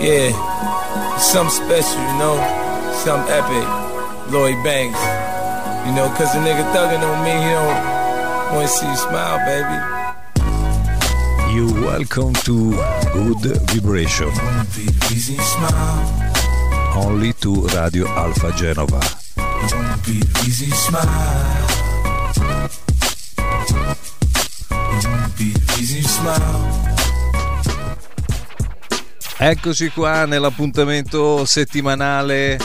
Yeah, something special, you know, something epic. Lloyd Banks, you know, cause a nigga thugging on me, he don't wanna see you smile, baby. You welcome to Good Vibration. Only to Radio Alpha Genova. Easy smile. Eccoci qua nell'appuntamento settimanale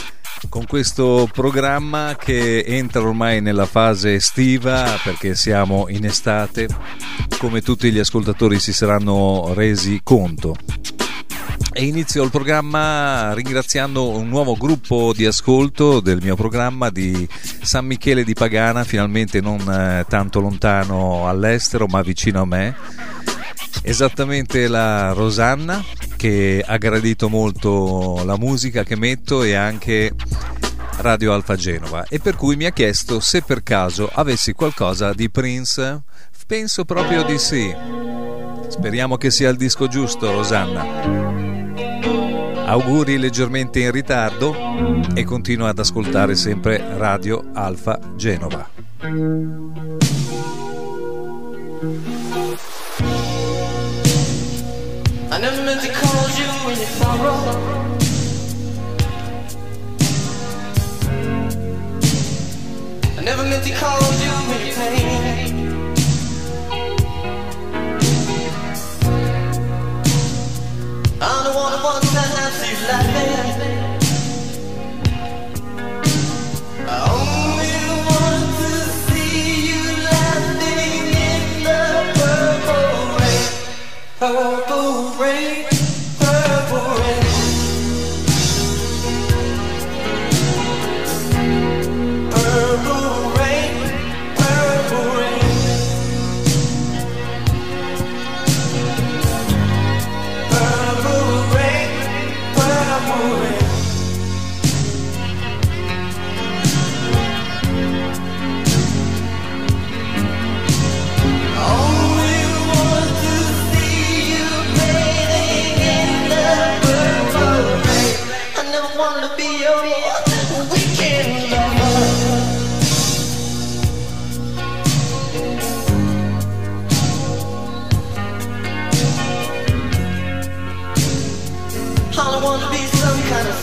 con questo programma che entra ormai nella fase estiva perché siamo in estate, come tutti gli ascoltatori si saranno resi conto. E inizio il programma ringraziando un nuovo gruppo di ascolto del mio programma di San Michele di Pagana, finalmente non eh, tanto lontano all'estero ma vicino a me. Esattamente la Rosanna che ha gradito molto la musica che metto e anche Radio Alfa Genova e per cui mi ha chiesto se per caso avessi qualcosa di Prince. Penso proprio di sì. Speriamo che sia il disco giusto, Rosanna. Auguri leggermente in ritardo e continua ad ascoltare sempre Radio Alfa Genova. Any sorrow. I never meant to cause you any pain. I'm the one that wants to you laughing. I only want to see you laughing in the purple rain. Purple rain,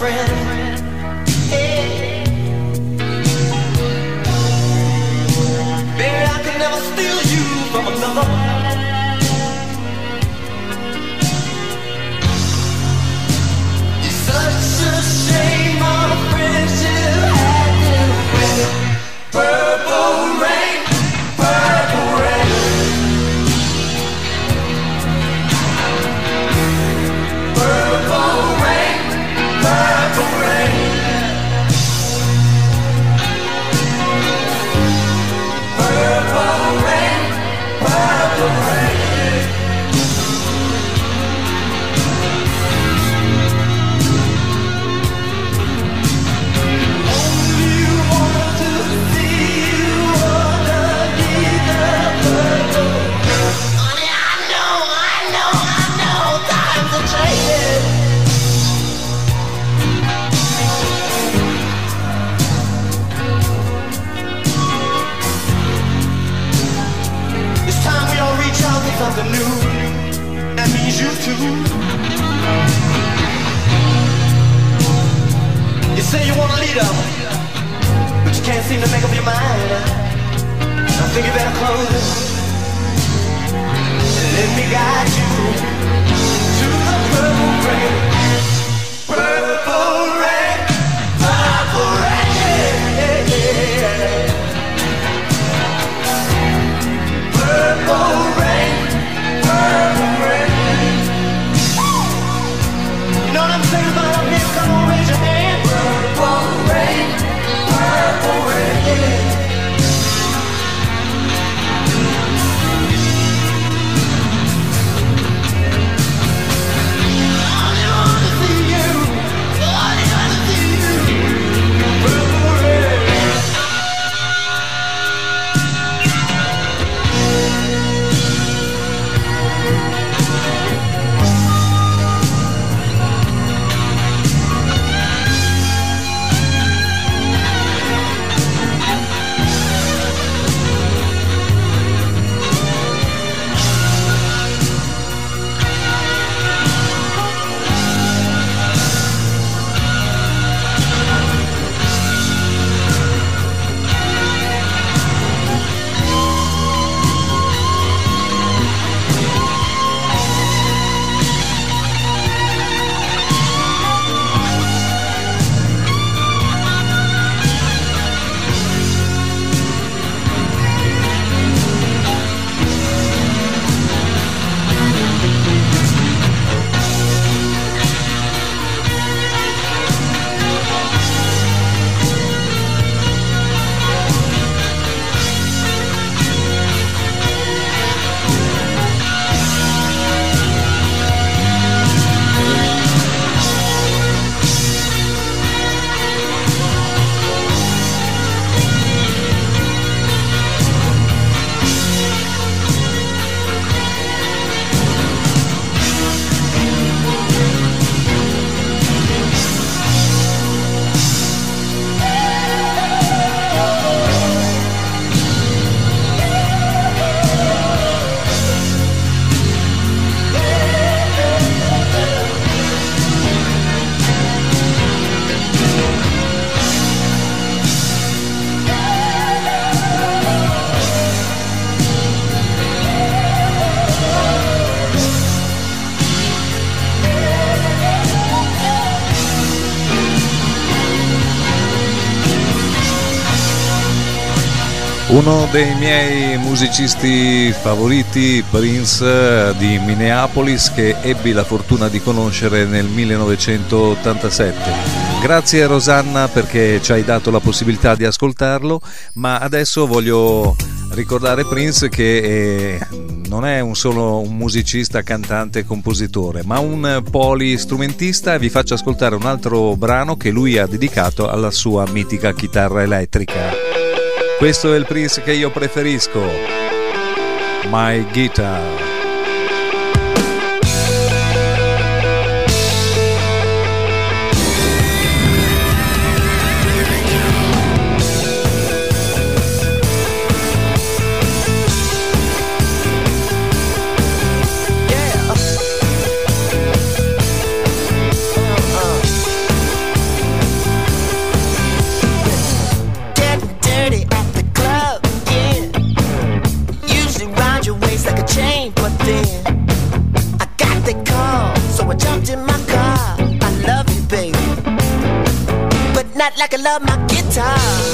friend. Think you better close let me guide you to the purple rain. Uno dei miei musicisti favoriti, Prince eh, di Minneapolis, che ebbi la fortuna di conoscere nel 1987. Grazie Rosanna perché ci hai dato la possibilità di ascoltarlo, ma adesso voglio ricordare Prince che eh, non è un solo un musicista, cantante e compositore, ma un polistrumentista e vi faccio ascoltare un altro brano che lui ha dedicato alla sua mitica chitarra elettrica. Questo è il Prince che io preferisco. My Guitar. time.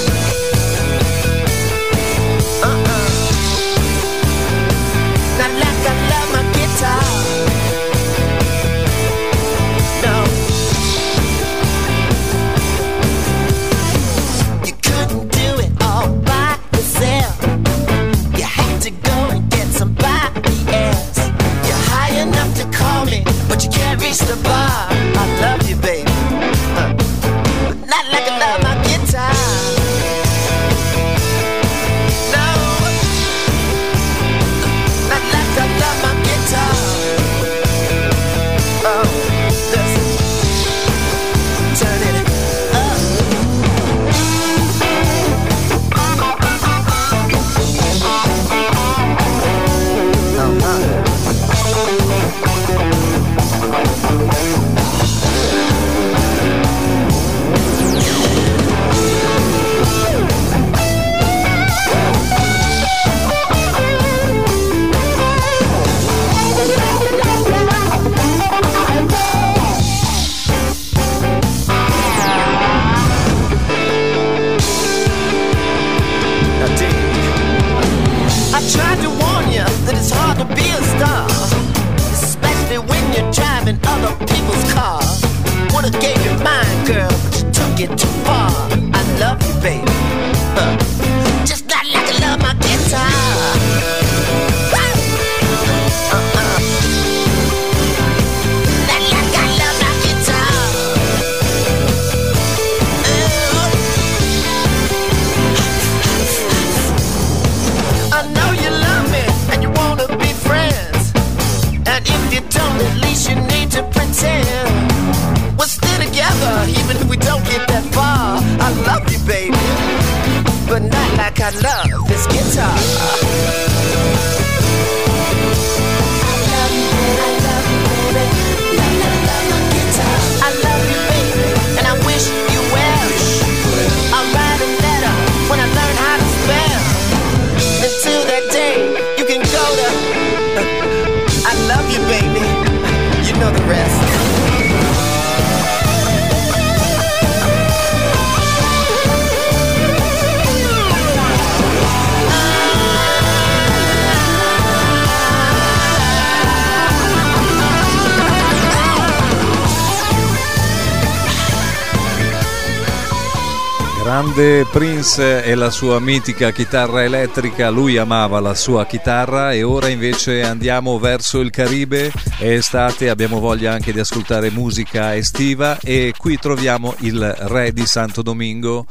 Prince e la sua mitica chitarra elettrica, lui amava la sua chitarra e ora invece andiamo verso il Caribe, è estate, abbiamo voglia anche di ascoltare musica estiva e qui troviamo il re di Santo Domingo,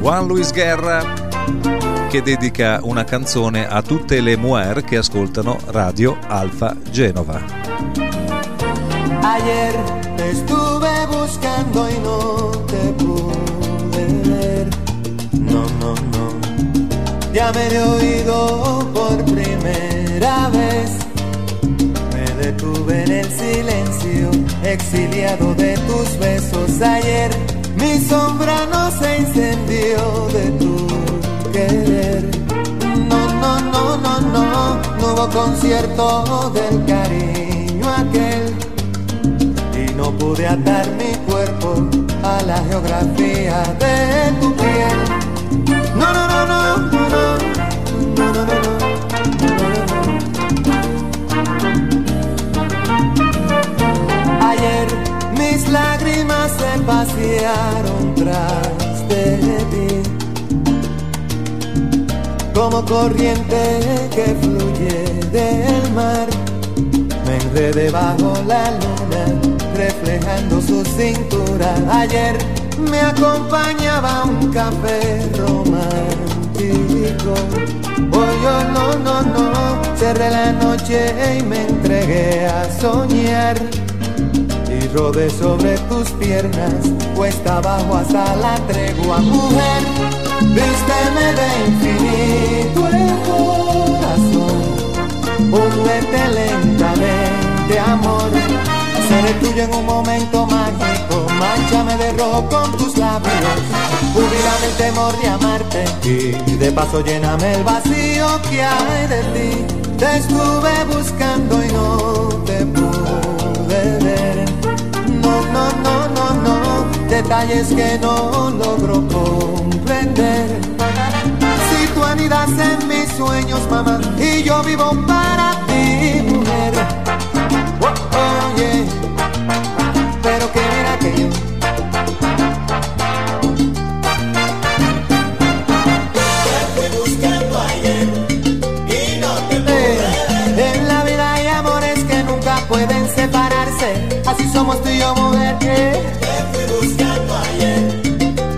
Juan Luis Guerra, che dedica una canzone a tutte le mujer che ascoltano Radio Alfa Genova. Ayer estuve buscando y no te pude Ya me he oído por primera vez. Me detuve en el silencio, exiliado de tus besos ayer. Mi sombra no se incendió de tu querer. No, no, no, no, no, no hubo concierto del cariño aquel. Y no pude atar mi cuerpo a la geografía de tu piel. No, no, no, no, almas se pasearon tras de ti. Como corriente que fluye del mar, me enredé bajo la luna, reflejando su cintura. Ayer me acompañaba un café romántico. Hoy yo no, no, no, cerré la noche y me entregué a soñar. Y rodé sobre tus piernas, cuesta abajo hasta la tregua, mujer. Vísteme de infinito el corazón, únete lentamente, amor. Seré tuyo en un momento mágico, manchame de rojo con tus labios, jubílame el temor de amarte y de paso lléname el vacío que hay de ti. Te estuve buscando y no te pude. No, no, no, no, no, detalles que no logro comprender. Si tú anidas en mis sueños, mamá, y yo vivo para ti, mujer. Oh, oh, yeah. Pero que mira que yo Eh, En la vida hay amores que nunca pueden separarse. Así somos tú y yo, qué? Te fui buscando ayer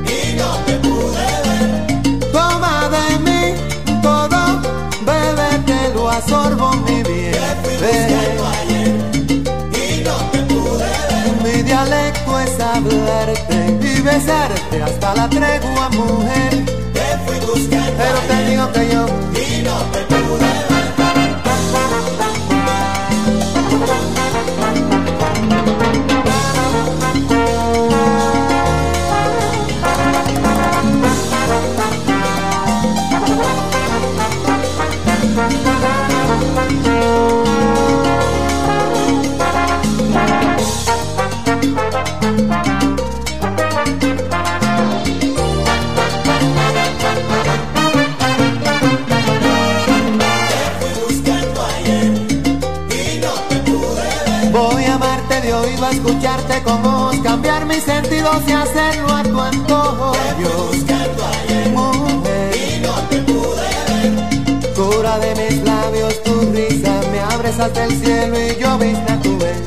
y no te pude ver. Toma de mí todo, bebé, te lo absorbo mi bien. Te fui buscando ayer y no te pude ver. Mi dialecto es hablarte y besarte hasta la tregua, mujer. Te fui buscando Pero te digo que yo. Con cambiar mis sentidos y hacerlo a tu antojo. Yo, mujer, cura de mis labios tu risa, me abres hasta el cielo y yo viste a tu vez.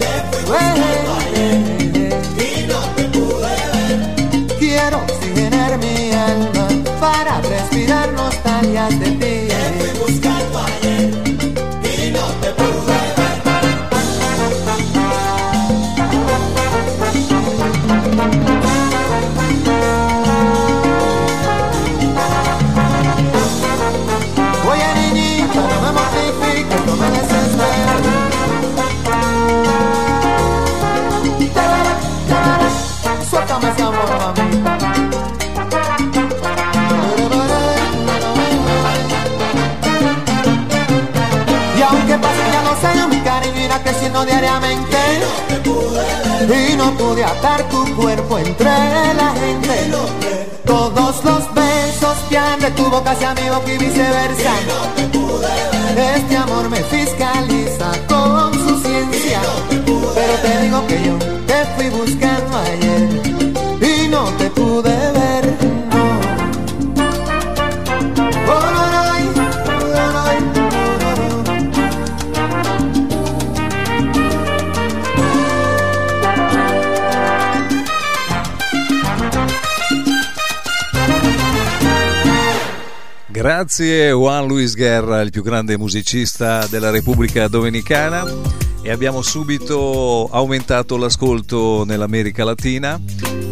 Quiero oxigenar mi alma para respirar nostalgias de ti. equivoco y viceversa. Grazie Juan Luis Guerra, il più grande musicista della Repubblica Dominicana. E abbiamo subito aumentato l'ascolto nell'America Latina.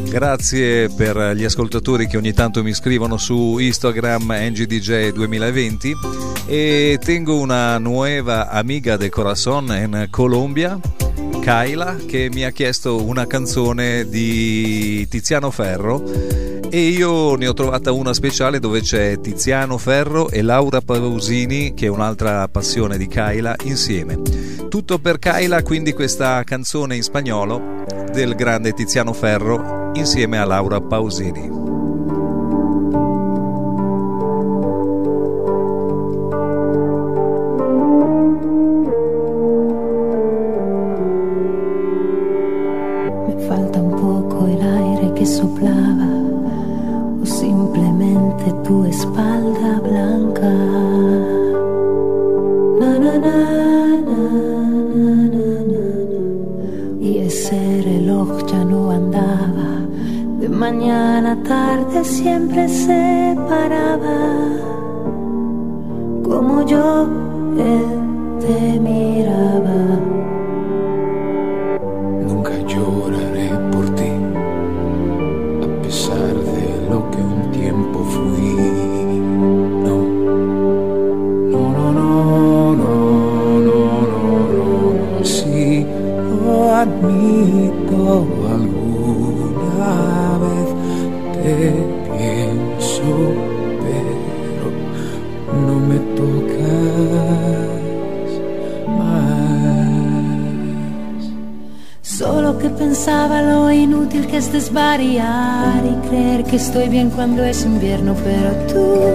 Grazie per gli ascoltatori che ogni tanto mi scrivono su Instagram NGDJ 2020 e tengo una nuova amiga de corazon in Colombia Kaila che mi ha chiesto una canzone di Tiziano Ferro e io ne ho trovata una speciale dove c'è Tiziano Ferro e Laura Pausini che è un'altra passione di Kaila insieme. Tutto per Kaila, quindi questa canzone in spagnolo del grande Tiziano Ferro insieme a Laura Pausini. Que estoy bien cuando es invierno, pero tú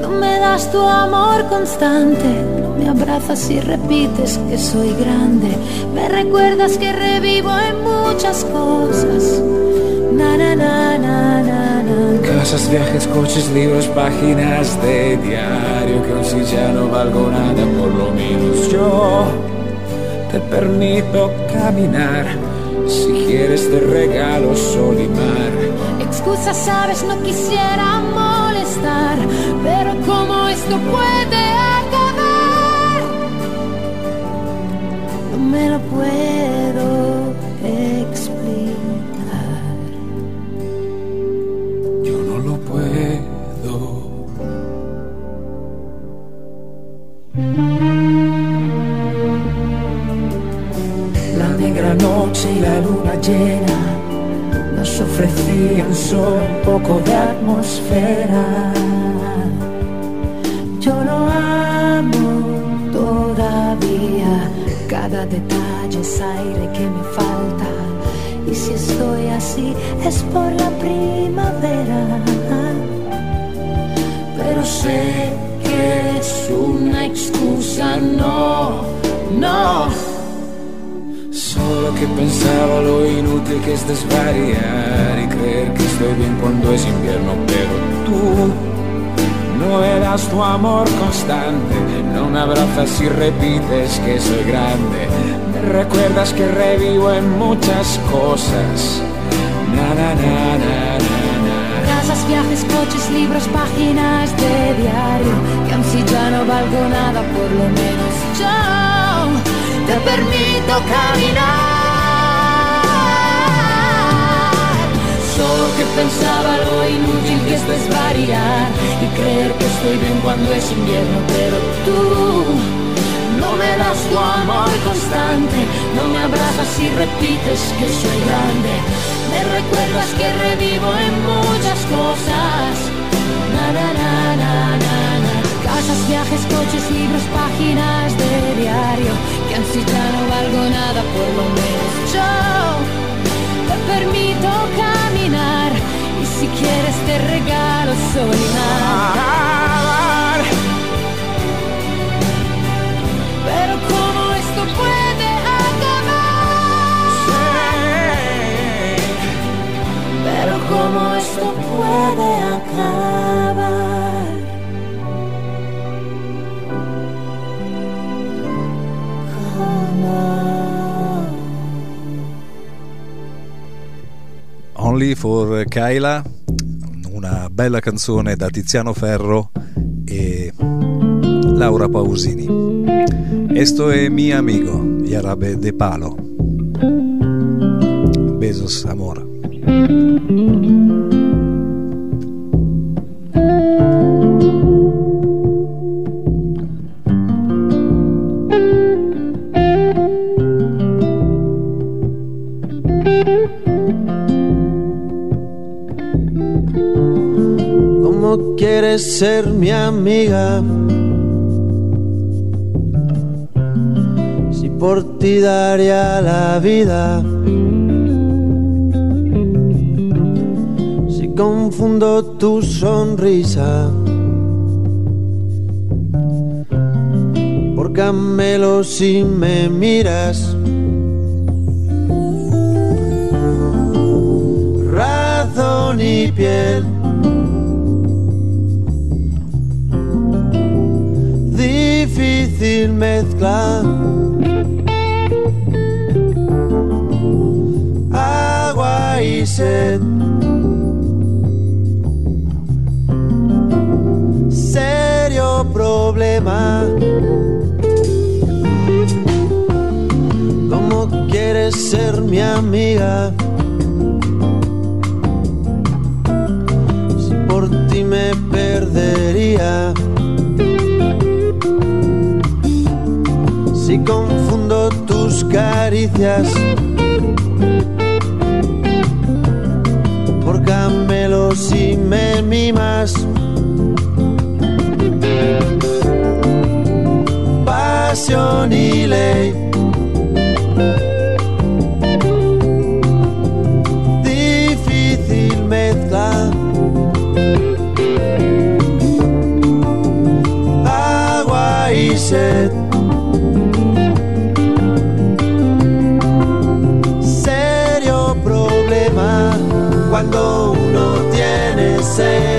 no me das tu amor constante, no me abrazas y repites que soy grande, me recuerdas que revivo en muchas cosas. Casas, viajes, coches, libros, páginas de diario que aun si ya no valgo nada, por lo menos yo te permito caminar. Si quieres te regalo sol y mar. Excusas, sabes, no quisiera molestar, pero ¿cómo esto puede acabar? No me lo puedo explicar. Yo no lo puedo. La negra noche y la luna llena ofrecían solo un poco de atmósfera. Yo lo amo todavía, cada detalle es aire que me falta. Y si estoy así es por la primavera. Pero sé que es una excusa, no, no. Que pensaba lo inútil que es desvariar y creer que estoy bien cuando es invierno, pero tú no me das tu amor constante, no me abrazas y repites que soy grande, me recuerdas que revivo en muchas cosas. Na na. Casas, viajes, coches, libros, páginas de diario Que aun si ya no valgo nada, por lo menos yo te permito caminar Solo que pensaba lo inútil que esto es variar Y creer que estoy bien cuando es invierno Pero tú no me das tu amor constante No me abrazas y repites que soy grande. Me recuerdas que revivo en muchas cosas. Casas, viajes, coches, libros, páginas de diario Que así ya no valgo nada, por lo menos. Yo permito caminar Y si quieres te regalo sol y mar Pero cómo esto puede acabar Pero cómo esto puede acabar Only for Kyla, una bella canzone da Tiziano Ferro e Laura Pausini. Esto è mi amigo, Yarabe de Palo. Besos, amor. Ser mi amiga? Si por ti daría la vida. Si confundo tu sonrisa. Por camelo si me Yeah, mezcla. Agua y sed. Serio problema. ¿Cómo quieres ser mi amiga? tus caricias por camelos si me mimas. Pasión y ley. Difícil mezcla. Agua y sed. say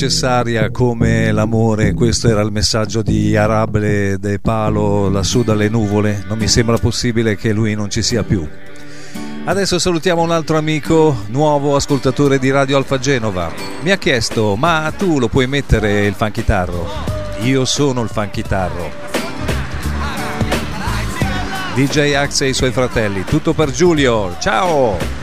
necessaria come l'amore, questo era il messaggio di Arable De Palo lassù dalle nuvole, non mi sembra possibile che lui non ci sia più. Adesso salutiamo un altro amico, nuovo ascoltatore di Radio Alfa Genova. Mi ha chiesto, ma tu lo puoi mettere il fan chitarro? Io sono il fan chitarro. DJ Axe e i suoi fratelli, tutto per Giulio, ciao!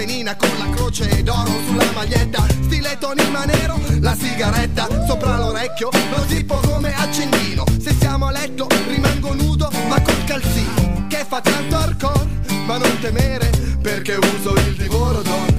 catenina con la croce d'oro sulla maglietta. Stile tonima nero, la sigaretta sopra l'orecchio. Lo tipo come accendino Se siamo a letto rimango nudo ma col calzino. Che fa tanto hardcore, ma non temere Perché uso il divoro d'oro.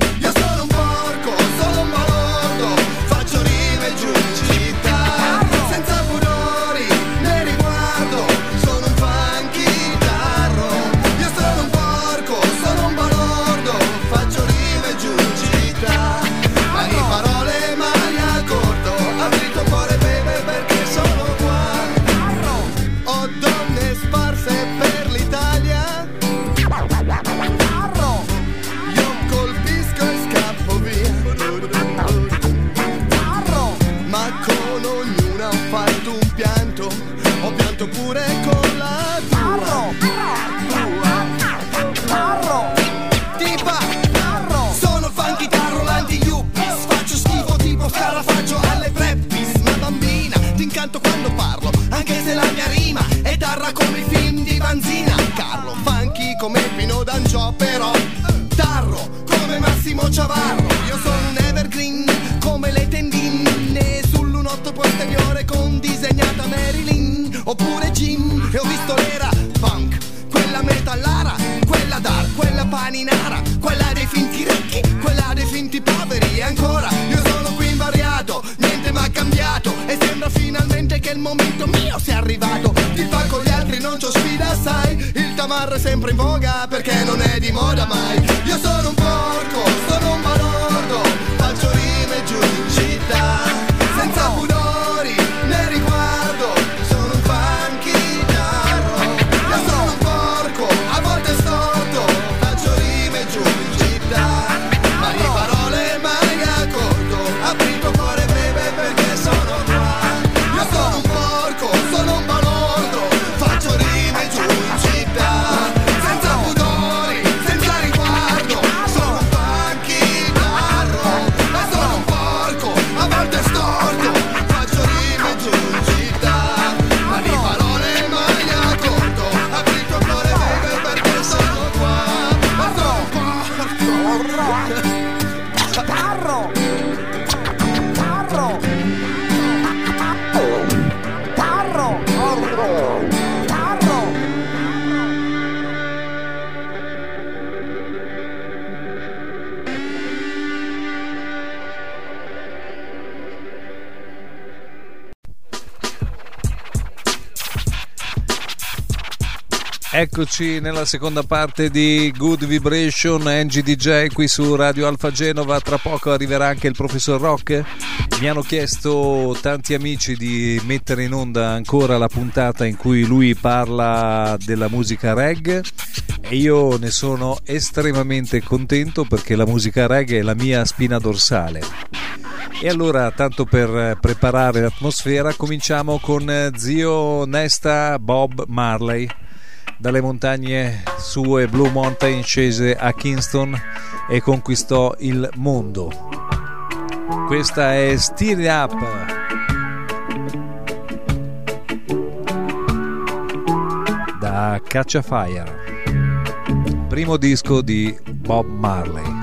sfida Il tamarro è sempre in voga perché non è di moda mai. Io sono un Eccoci nella seconda parte di Good Vibration NGDJ qui su Radio Alfa Genova. Tra poco arriverà anche il professor Rock. Mi hanno chiesto tanti amici di mettere in onda ancora la puntata in cui lui parla della musica reggae e io ne sono estremamente contento perché la musica reggae è la mia spina dorsale. E allora, tanto per preparare l'atmosfera, cominciamo con zio Nesta Bob Marley dalle montagne sue Blue Mountain scese a Kingston e conquistò il mondo. Questa è Steer Up. da Caccia Fire, primo disco di Bob Marley.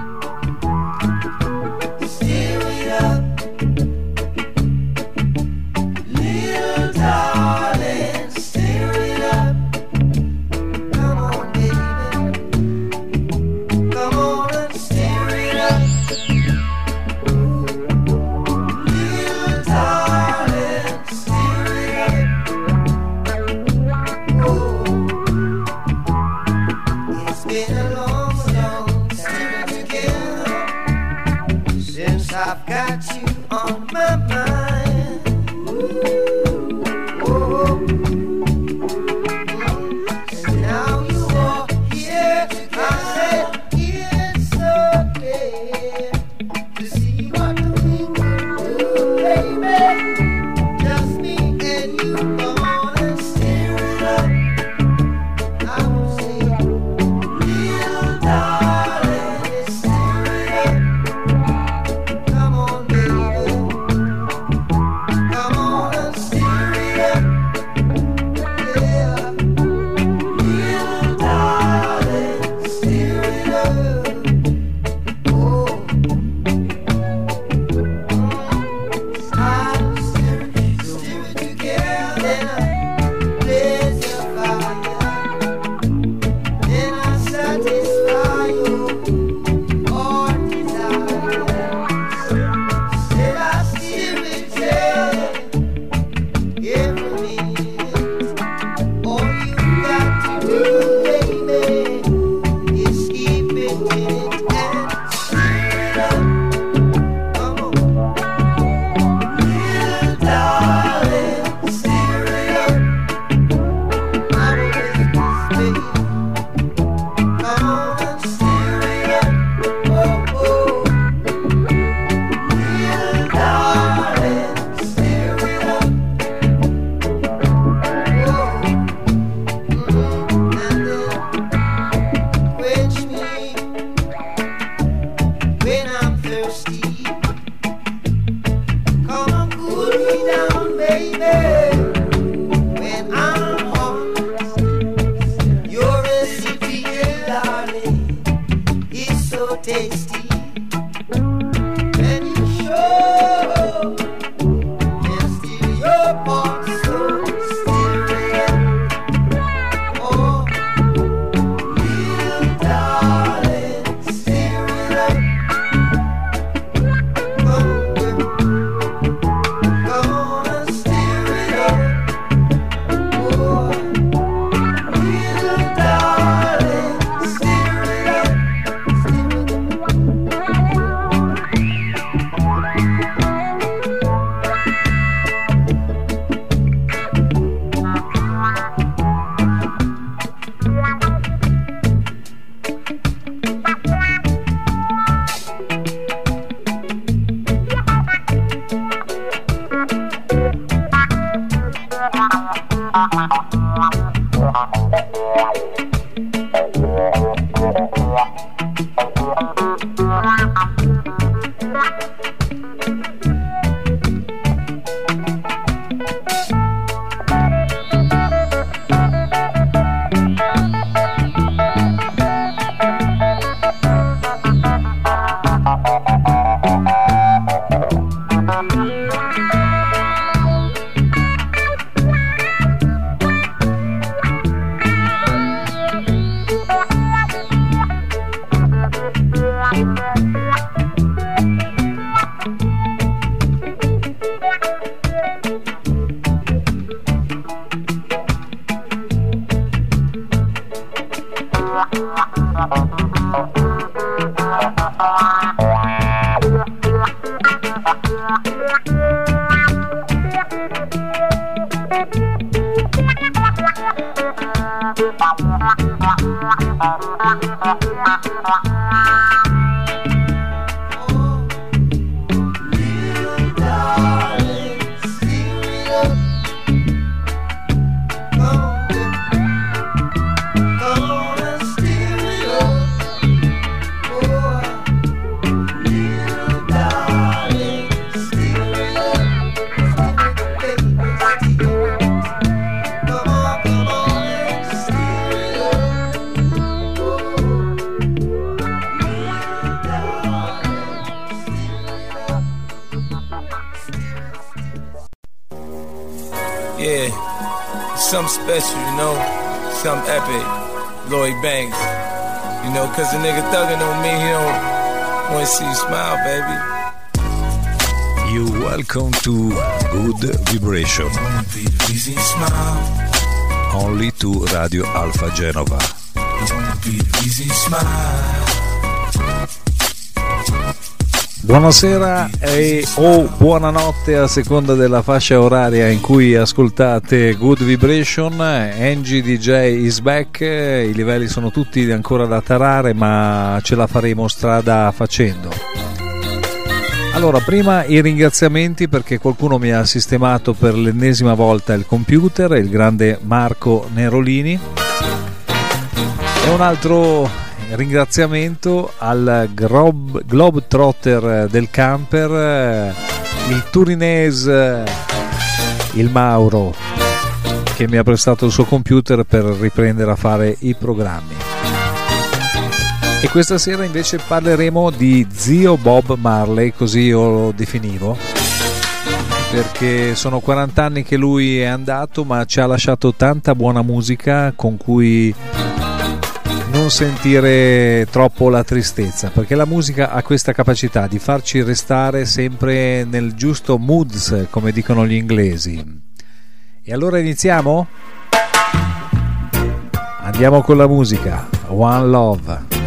Smile, baby. You welcome to Good Vibration. Only to Radio Alpha Genova. Buonasera e o buonanotte a seconda della fascia oraria in cui ascoltate Good Vibration. Angie DJ is back. I livelli sono tutti ancora da tarare, ma ce la faremo strada facendo. Allora, prima i ringraziamenti perché qualcuno mi ha sistemato per l'ennesima volta il computer, il grande Marco Nerolini. E un altro ringraziamento al Glob- Globetrotter del camper, il turinese, il Mauro, che mi ha prestato il suo computer per riprendere a fare i programmi. E questa sera invece parleremo di zio Bob Marley, così io lo definivo, perché sono 40 anni che lui è andato, ma ci ha lasciato tanta buona musica con cui non sentire troppo la tristezza, perché la musica ha questa capacità di farci restare sempre nel giusto moods, come dicono gli inglesi. E allora iniziamo? Andiamo con la musica. One Love.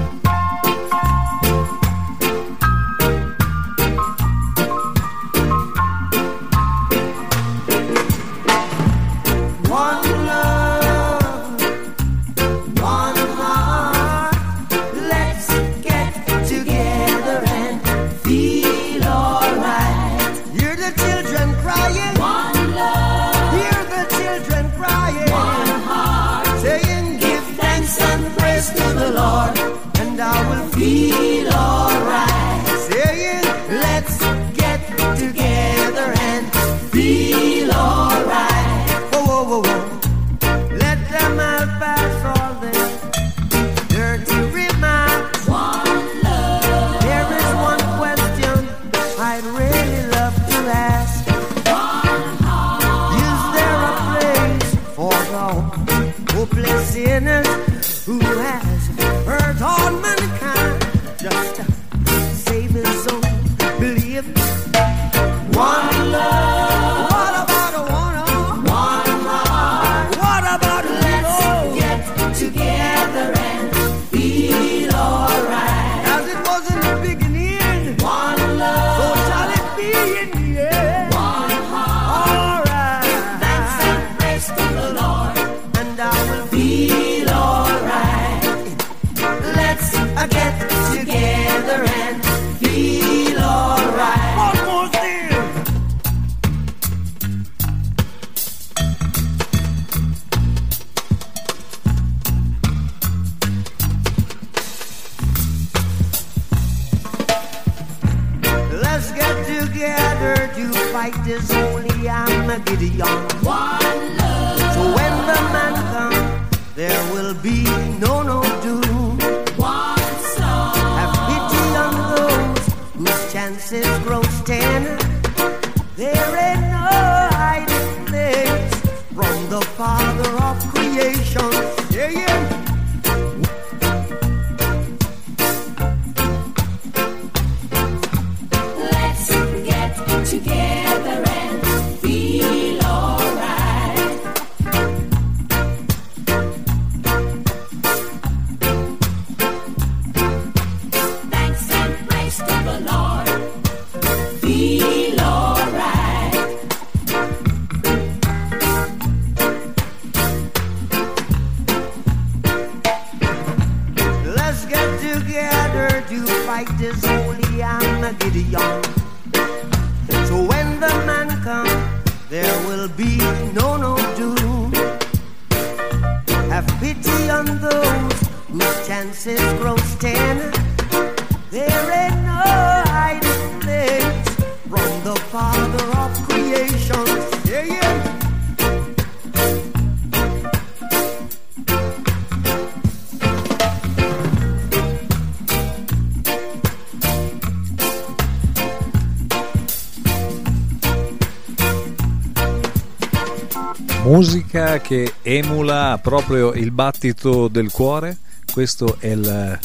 Che emula proprio il battito del cuore. Questo è il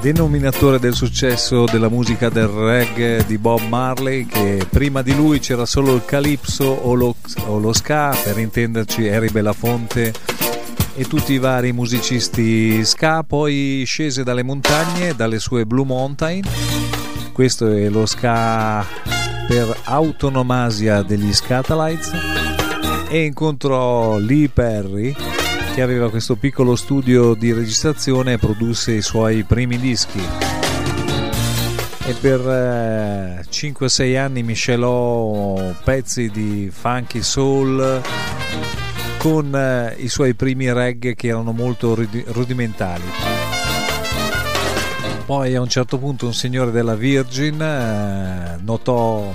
denominatore del successo della musica del reggae di Bob Marley che prima di lui c'era solo il calypso o lo, o lo ska per intenderci Harry Belafonte e tutti i vari musicisti ska. Poi scese dalle montagne dalle sue Blue Mountain. Questo è lo ska per autonomasia degli Scatalites e incontrò Lee Perry che aveva questo piccolo studio di registrazione e produsse i suoi primi dischi. E per eh, 5-6 anni miscelò pezzi di funky soul con eh, i suoi primi reggae che erano molto rudi- rudimentali. Poi a un certo punto un signore della Virgin eh, notò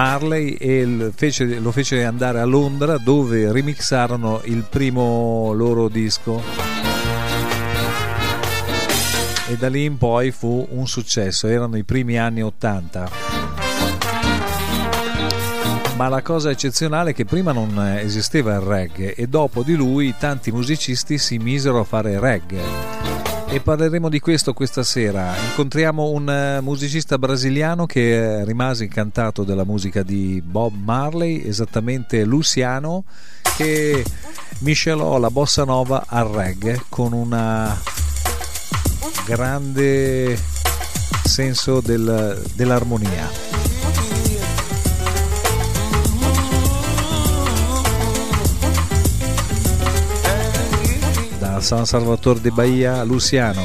Marley e fece- lo fece andare a Londra dove remixarono il primo loro disco e da lì in poi fu un successo, erano i primi anni 80. ma la cosa eccezionale è che prima non esisteva il reggae e dopo di lui tanti musicisti si misero a fare reggae. E parleremo di questo questa sera. Incontriamo un eh, musicista brasiliano che rimase incantato della musica di Bob Marley, esattamente Luciano, che miscelò la bossa nova al reggae con un grande senso del, dell'armonia. San Salvador de Bahia, Luciano.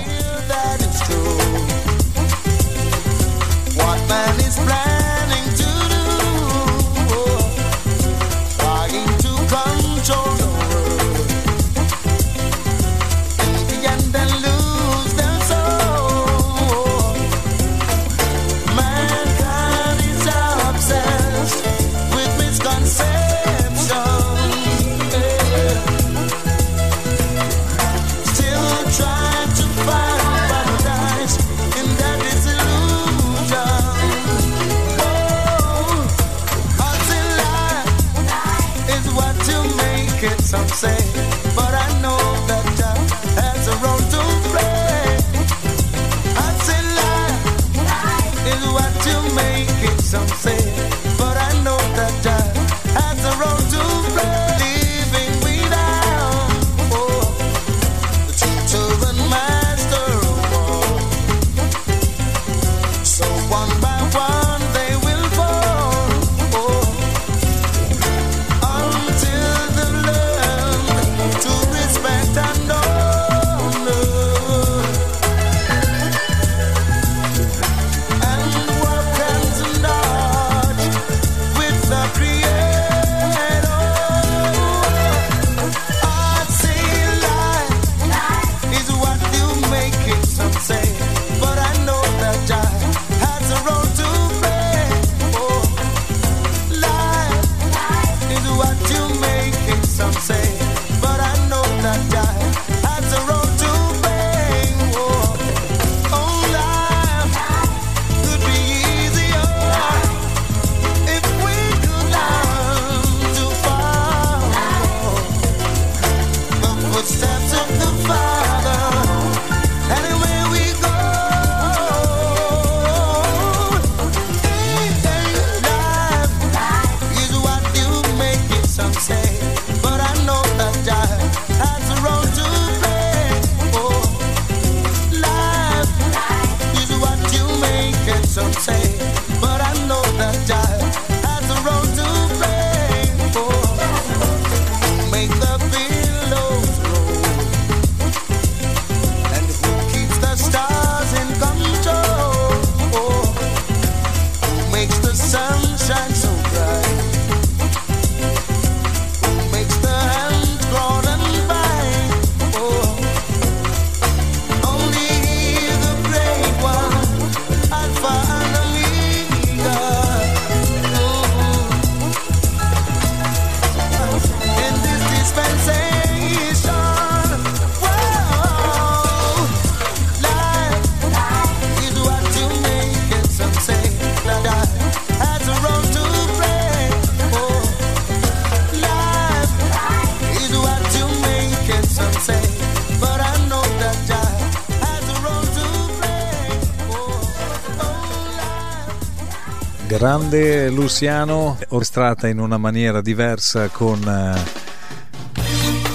Luciano, orchestrata in una maniera diversa con, eh,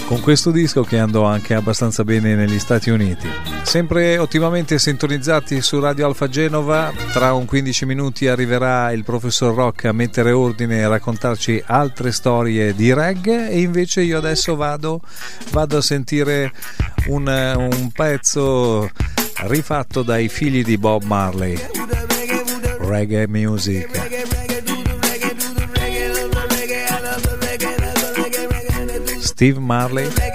con questo disco che andò anche abbastanza bene negli Stati Uniti. Sempre ottimamente sintonizzati su Radio Alfa Genova, tra un 15 minuti arriverà il professor Rock a mettere ordine e raccontarci altre storie di reggae e invece io adesso vado, vado a sentire un, un pezzo rifatto dai figli di Bob Marley reggae music. Steve Marley.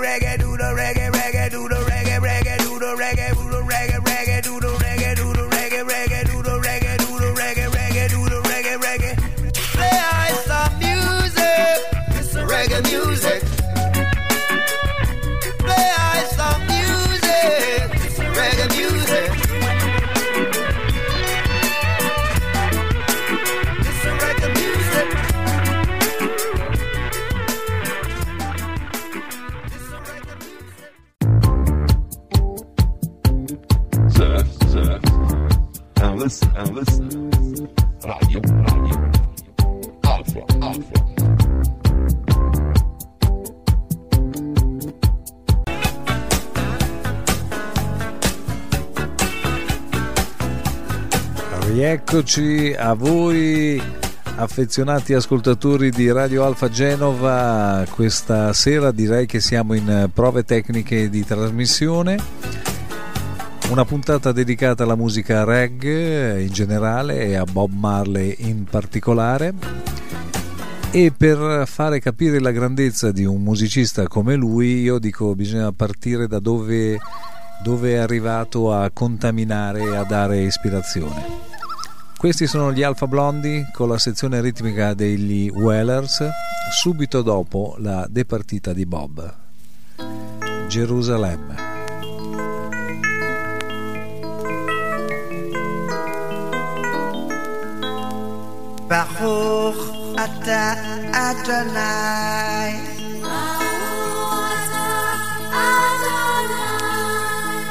reggae do Rieccoci a voi affezionati ascoltatori di Radio Alfa Genova. Questa sera direi che siamo in prove tecniche di trasmissione. Una puntata dedicata alla musica reggae in generale e a Bob Marley in particolare. E per fare capire la grandezza di un musicista come lui, io dico bisogna partire da dove, dove è arrivato a contaminare e a dare ispirazione. Questi sono gli Alfa Blondi con la sezione ritmica degli Wellers, subito dopo la departita di Bob. Gerusalemme. Baruch ata Adonai.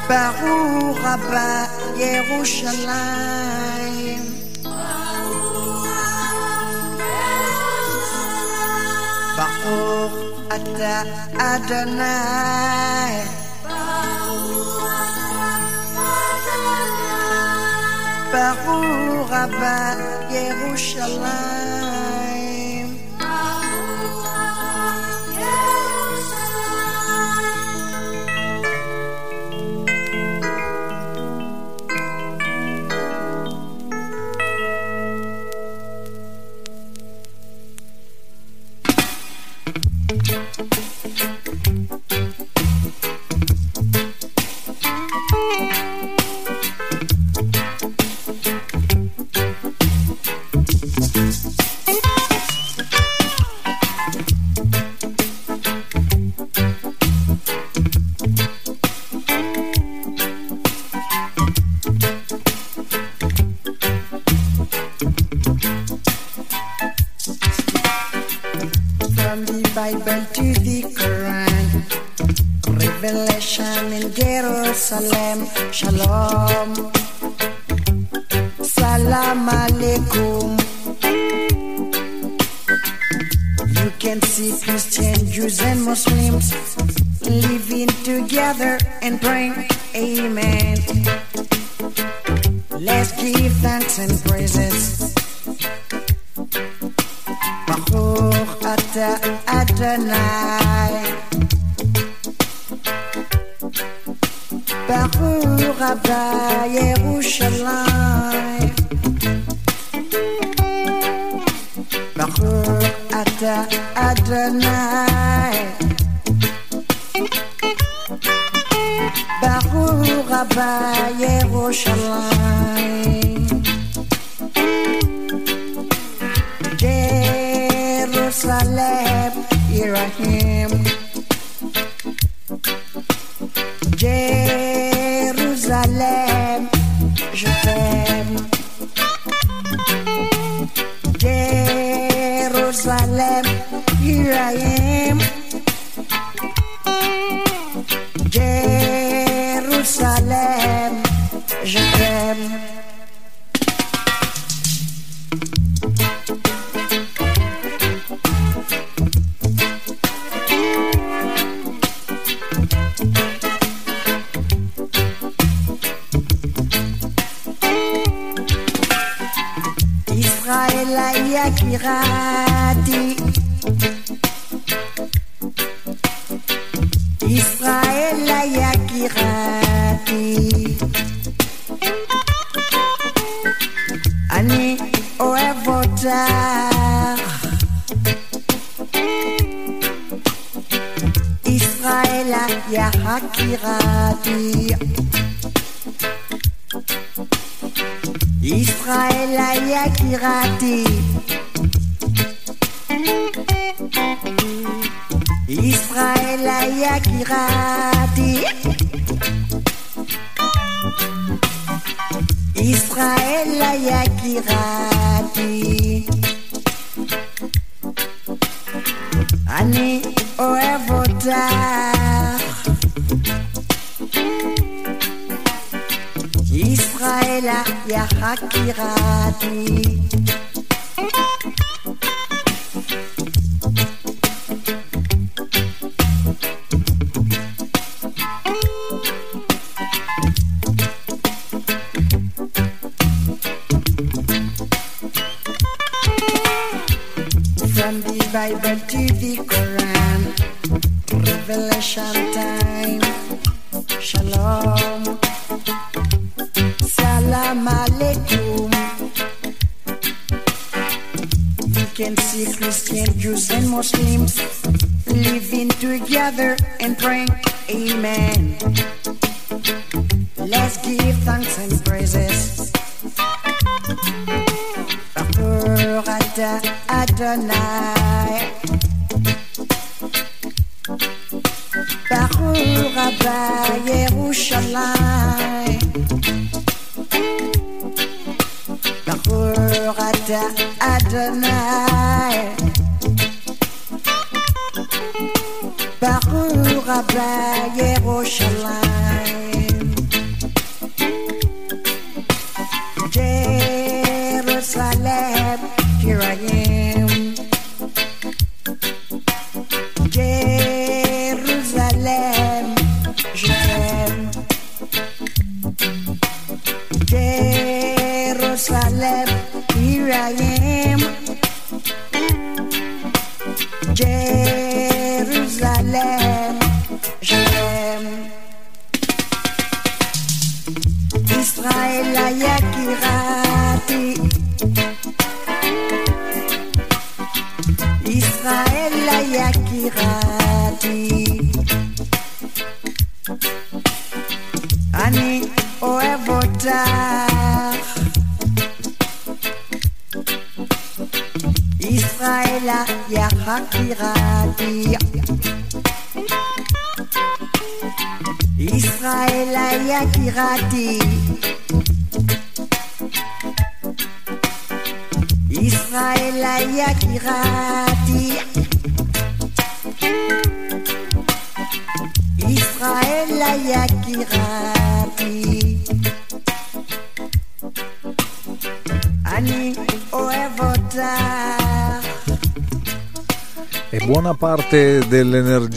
Baruch Rabba Yerushalayim. Baruch ata Adonai. Baruch Rabba Yerushalayim. Bible to the Quran, Revelation in Jerusalem, Shalom, Salam Alaikum. You can see Christian, Jews, and Muslims living together and praying, Amen. Let's give thanks and praises. Baruch ata Baruch Rabbah Yerushalayim. Baruch Ata Adonai. Baruch Rabbah Yerushalayim. Muslims living together and praying. Amen.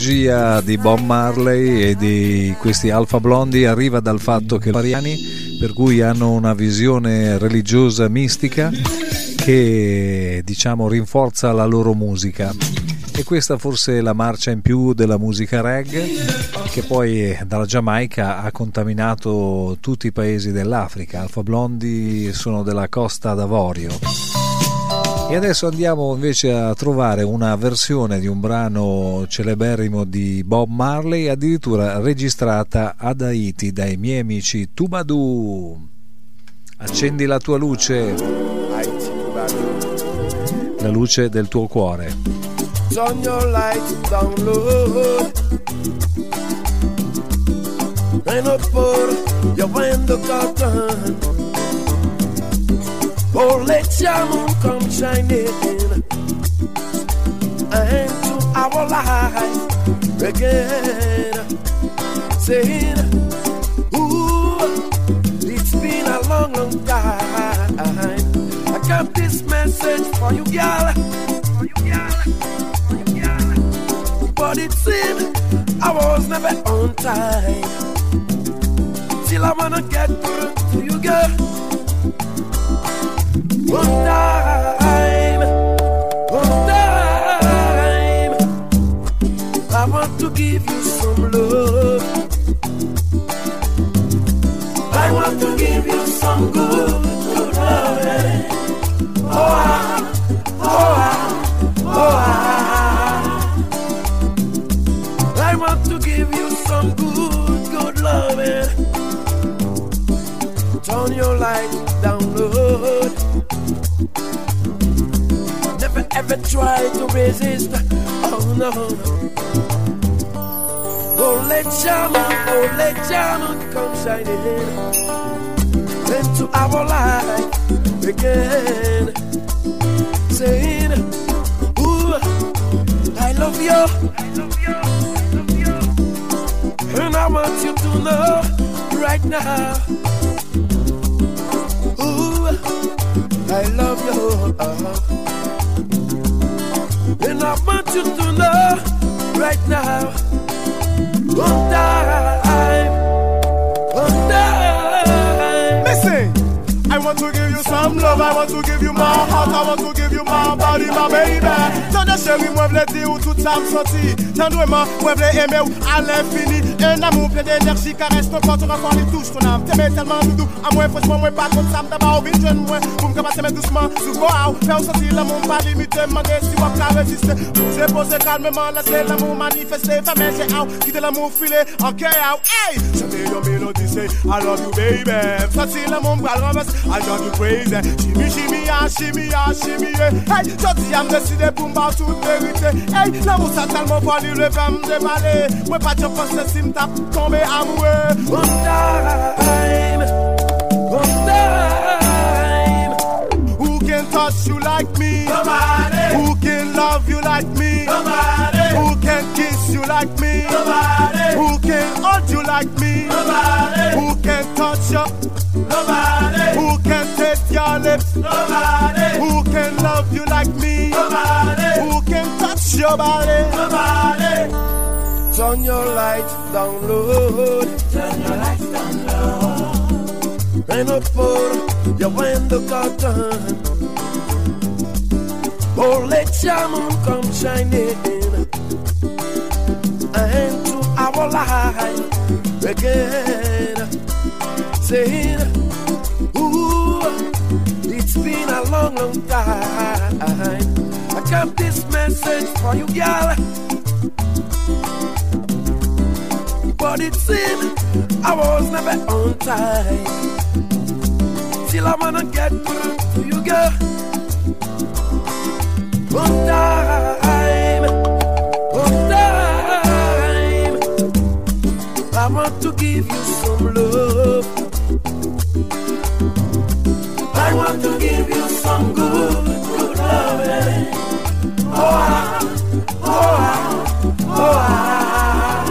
Dell'energia di Bob Marley e di questi Alfa Blondi arriva dal fatto che variani per cui hanno una visione religiosa mistica che diciamo rinforza la loro musica e questa forse è la marcia in più della musica reggae che poi dalla Giamaica ha contaminato tutti i paesi dell'Africa. Alfa Blondi sono della Costa d'Avorio. E adesso andiamo invece a trovare una versione di un brano celeberrimo di Bob Marley, addirittura registrata ad Haiti dai miei amici Tubadoo. Accendi la tua luce, la luce del tuo cuore. Turn your light down low And up for your window curtain Oh, let your moon come shining into our life again. Saying, Ooh, it's been a long, long time. I got this message for you, girl. For you, girl. Girl. But it seemed I was never on time. Still, I wanna get through to you, girl. Turn your light down low. Never try to resist. Oh no. Oh let Shaman, oh let Shaman come shining into our life again. Saying, Ooh, I love you. I love you. And I want you to know right now. Ooh, I love you. And I want you to know right now. One time, one time. Listen, I want to give you some love, I want to give you my heart, I want to give you my body, my baby. Tande chéri, mwen vle di ou tout sa m senti. Tendreman, mwen vle eme ou à l'infini. Un amour plein d'énergie, caresse ton corps, ton enfant, il touche ton âme. T'aimer tellement doudou, à moi, franchement, moi pas comme ça, m'daba ou jeune, moi. Pour me mais doucement, sous quoi, ah, faire sentir l'amour, pas limité, demander si wap ka résister. Poser, poser calmement, laisser l'amour manifester. Faire j'ai ah, out, quitter l'amour filer, ok, out, hey! Chanter your melody, say, I love you, baby. Sentir l'amour, bral renverse, I drive you crazy. Shimmy, shimmy, ah, shimmy, ah, shimmy, yeah. Hey, jodi, am décidé koumba verite Ey, talman le bèm de Mwen pa tche tombe time, one time. Who can touch you like me? Nobody. Who can love you like me? Nobody. Who can kiss you like me? Nobody. Who can hold you like me? Nobody. Who can touch you? Nobody, Who can taste your lips? nobody, Who can love you like me? nobody, Who can touch your body? nobody. Turn your lights down low. Turn your lights down low. And up for your window curtain. Oh, let your moon come shining into life again. Saying, Ooh, it's been a long, long time. I got this message for you, girl. But it seemed I was never on time. Still, I wanna get through to you, girl. One time, want to give you some love. I want to give you some good, good loving. Oh, ah, oh, ah, oh, ah.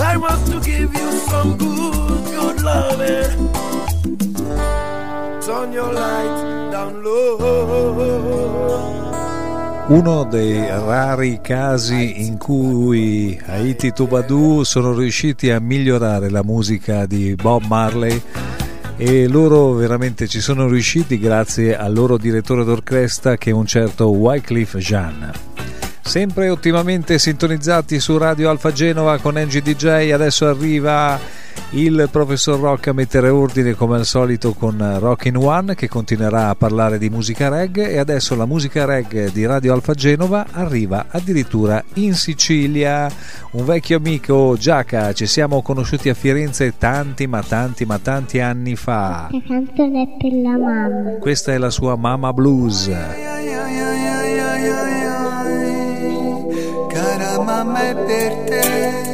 I want to give you some good, good Uno dei rari casi in cui Haiti Tubadou sono riusciti a migliorare la musica di Bob Marley e loro veramente ci sono riusciti grazie al loro direttore d'orchestra che è un certo Wycliffe Jean. Sempre ottimamente sintonizzati su Radio Alfa Genova con NGDJ, adesso arriva il professor Rock a mettere ordine come al solito con Rock in One che continuerà a parlare di musica reggae e adesso la musica reggae di Radio Alfa Genova arriva addirittura in Sicilia. Un vecchio amico Giaca, ci siamo conosciuti a Firenze tanti ma tanti ma tanti anni fa. La canzone è per la mamma. Questa è la sua Mama Blues. Cara mamma è per te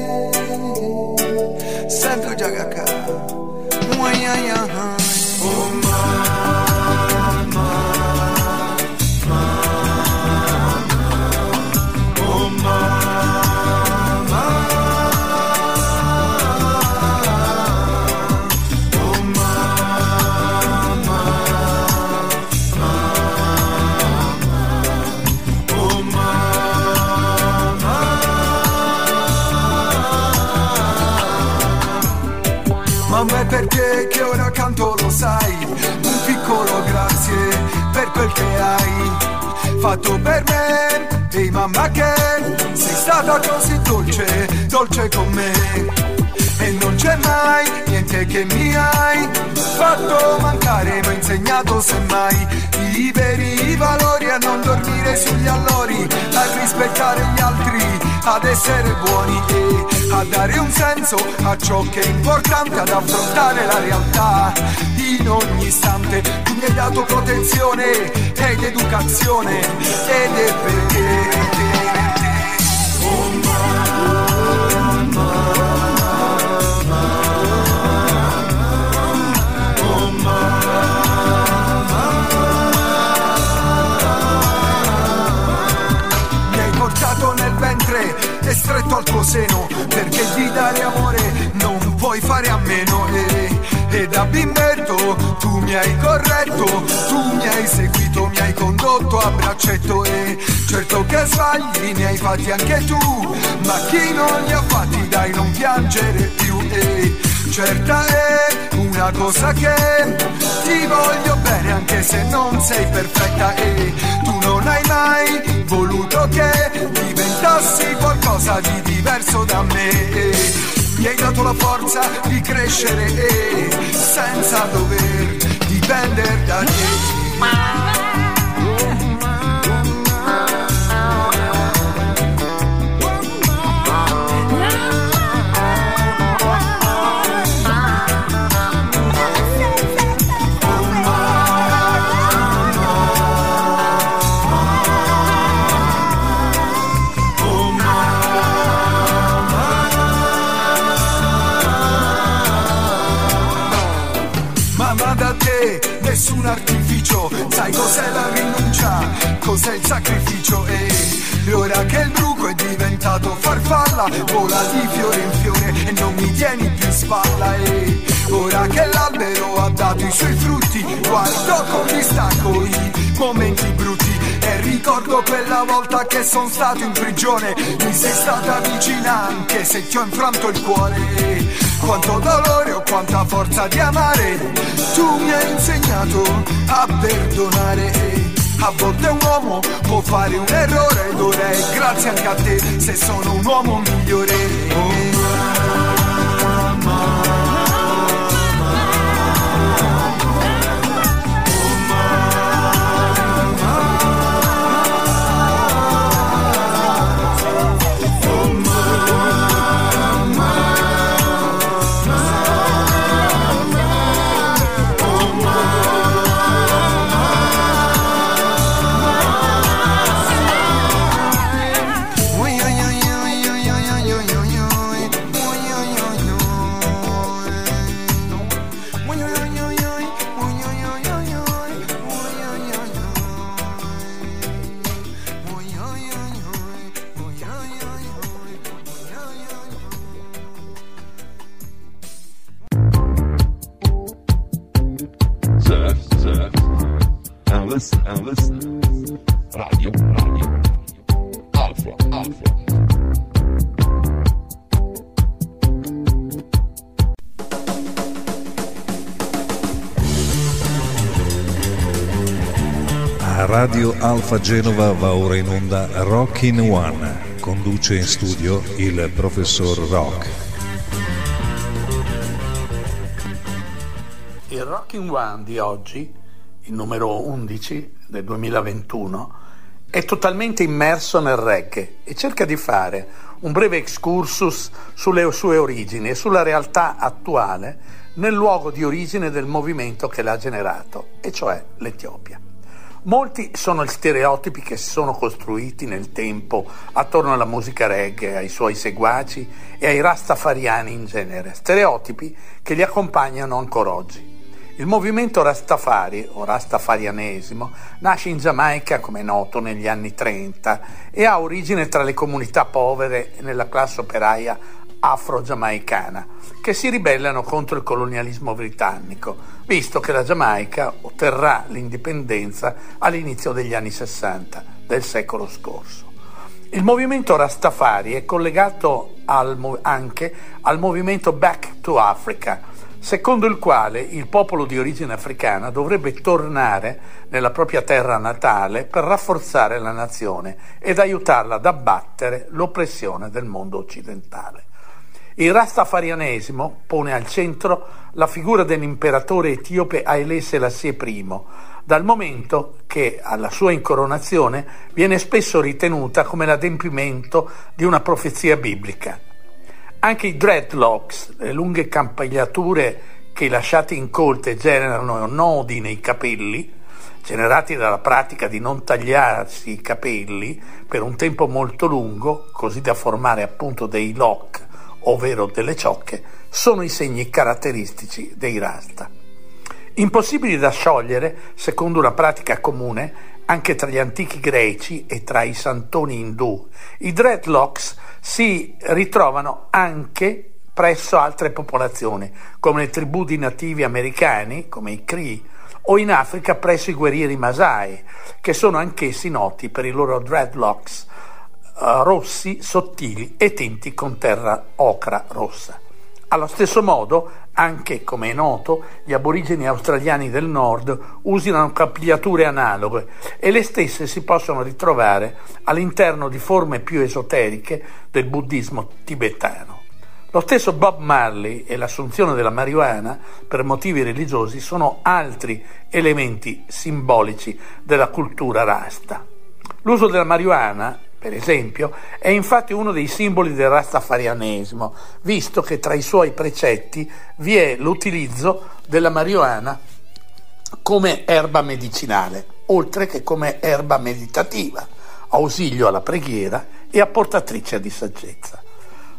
quel che hai Fatto per me. Ehi mamma che sei stata così dolce, dolce con me. E non c'è mai niente che mi hai fatto mancare Mi hai insegnato semmai. I veri valori A non dormire sugli allori A rispettare gli altri ad essere buoni e a dare un senso a ciò che è importante, ad affrontare la realtà in ogni istante. Tu mi hai dato protezione ed educazione ed è perché mi hai portato nel ventre e stretto al tuo seno perché di dare amore non puoi fare a meno e, e da tu mi hai corretto tu mi hai seguito mi hai condotto a braccetto e certo che sbagli ne hai fatti anche tu. Ma chi non li ha fatti dai non piangere più. E certa è una cosa che ti voglio bene anche se non sei perfetta. E tu non hai mai voluto che diventassi qualcosa di diverso da me mi hai dato la forza di crescere e senza dover dipendere da te Sai cos'è la rinuncia, cos'è il sacrificio? E ora che il bruco è diventato farfalla Vola di fiore in fiore e non mi tieni più in spalla. E ora che l'albero ha dato i suoi frutti Guardo con distacco i momenti ricordo quella volta che sono stato in prigione. Mi sei stata vicina anche se ti ho infranto il cuore. Quanto dolore o quanta forza di amare tu mi hai insegnato a perdonare. A volte un uomo può fare un errore ed ora è grazie anche a te se sono un uomo migliore. Oh, listen, and listen. Radio, radio, Alpha, Alpha. A Radio Alfa Genova va ora in onda Rockin' One. Conduce in studio il professor Rock. Il Rocking One di oggi, il numero 11 del 2021, è totalmente immerso nel reggae e cerca di fare un breve excursus sulle sue origini e sulla realtà attuale nel luogo di origine del movimento che l'ha generato, e cioè l'Etiopia. Molti sono gli stereotipi che si sono costruiti nel tempo attorno alla musica reggae, ai suoi seguaci e ai rastafariani in genere, stereotipi che li accompagnano ancora oggi. Il movimento Rastafari o Rastafarianesimo nasce in Giamaica, come è noto, negli anni 30 e ha origine tra le comunità povere e nella classe operaia afro-giamaicana che si ribellano contro il colonialismo britannico, visto che la Giamaica otterrà l'indipendenza all'inizio degli anni 60 del secolo scorso. Il movimento Rastafari è collegato al anche al movimento Back to Africa, secondo il quale il popolo di origine africana dovrebbe tornare nella propria terra natale per rafforzare la nazione ed aiutarla ad abbattere l'oppressione del mondo occidentale. Il rastafarianesimo pone al centro la figura dell'imperatore etiope Haile Selassie I, dal momento che alla sua incoronazione viene spesso ritenuta come l'adempimento di una profezia biblica. Anche i dreadlocks, le lunghe campagliature che lasciate incolte generano nodi nei capelli, generati dalla pratica di non tagliarsi i capelli per un tempo molto lungo, così da formare appunto dei lock, ovvero delle ciocche, sono i segni caratteristici dei rasta. Impossibili da sciogliere, secondo una pratica comune, anche tra gli antichi greci e tra i santoni indù, i dreadlocks si ritrovano anche presso altre popolazioni, come le tribù di nativi americani, come i Cree, o in Africa presso i guerrieri Masai, che sono anch'essi noti per i loro dreadlocks uh, rossi, sottili e tinti con terra ocra rossa. Allo stesso modo, anche come è noto, gli aborigeni australiani del nord usano capigliature analoghe e le stesse si possono ritrovare all'interno di forme più esoteriche del buddismo tibetano. Lo stesso Bob Marley e l'assunzione della marijuana per motivi religiosi sono altri elementi simbolici della cultura rasta. L'uso della marijuana, per esempio, è infatti uno dei simboli del rastafarianesimo, visto che tra i suoi precetti vi è l'utilizzo della marijuana come erba medicinale, oltre che come erba meditativa, ausilio alla preghiera e apportatrice di saggezza.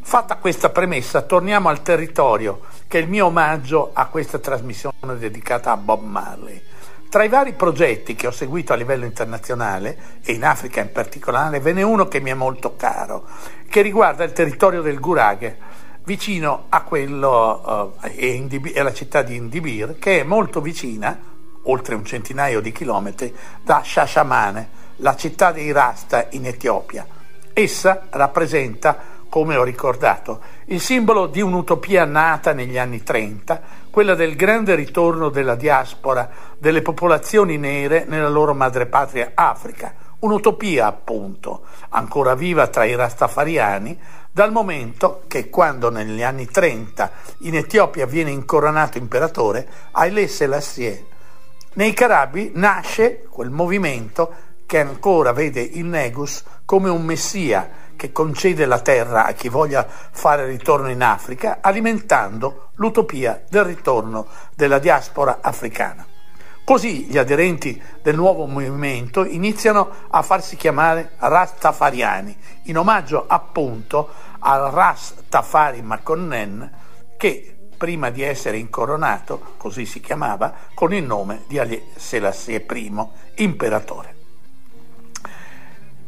Fatta questa premessa, torniamo al territorio, che è il mio omaggio a questa trasmissione dedicata a Bob Marley. Tra i vari progetti che ho seguito a livello internazionale, e in Africa in particolare, ve n'è uno che mi è molto caro, che riguarda il territorio del Guraghe, vicino a quello, uh, e alla città di Indibir, che è molto vicina, oltre un centinaio di chilometri, da Shashamane, la città dei Rasta in Etiopia. Essa rappresenta come ho ricordato, il simbolo di un'utopia nata negli anni 30, quella del grande ritorno della diaspora delle popolazioni nere nella loro madrepatria Africa, un'utopia appunto, ancora viva tra i rastafariani, dal momento che quando negli anni 30 in Etiopia viene incoronato imperatore, Haile Selassie. Nei Carabi nasce quel movimento che ancora vede il Negus come un messia che concede la terra a chi voglia fare ritorno in Africa, alimentando l'utopia del ritorno della diaspora africana. Così gli aderenti del nuovo movimento iniziano a farsi chiamare Rastafariani, in omaggio appunto al Rastafari Makonnen che prima di essere incoronato, così si chiamava, con il nome di Ali Selassie I, imperatore.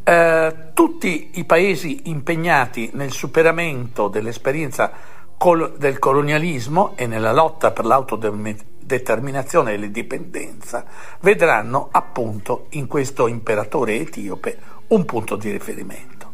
Eh, tutti i paesi impegnati nel superamento dell'esperienza col- del colonialismo e nella lotta per l'autodeterminazione e l'indipendenza vedranno appunto in questo imperatore etiope un punto di riferimento.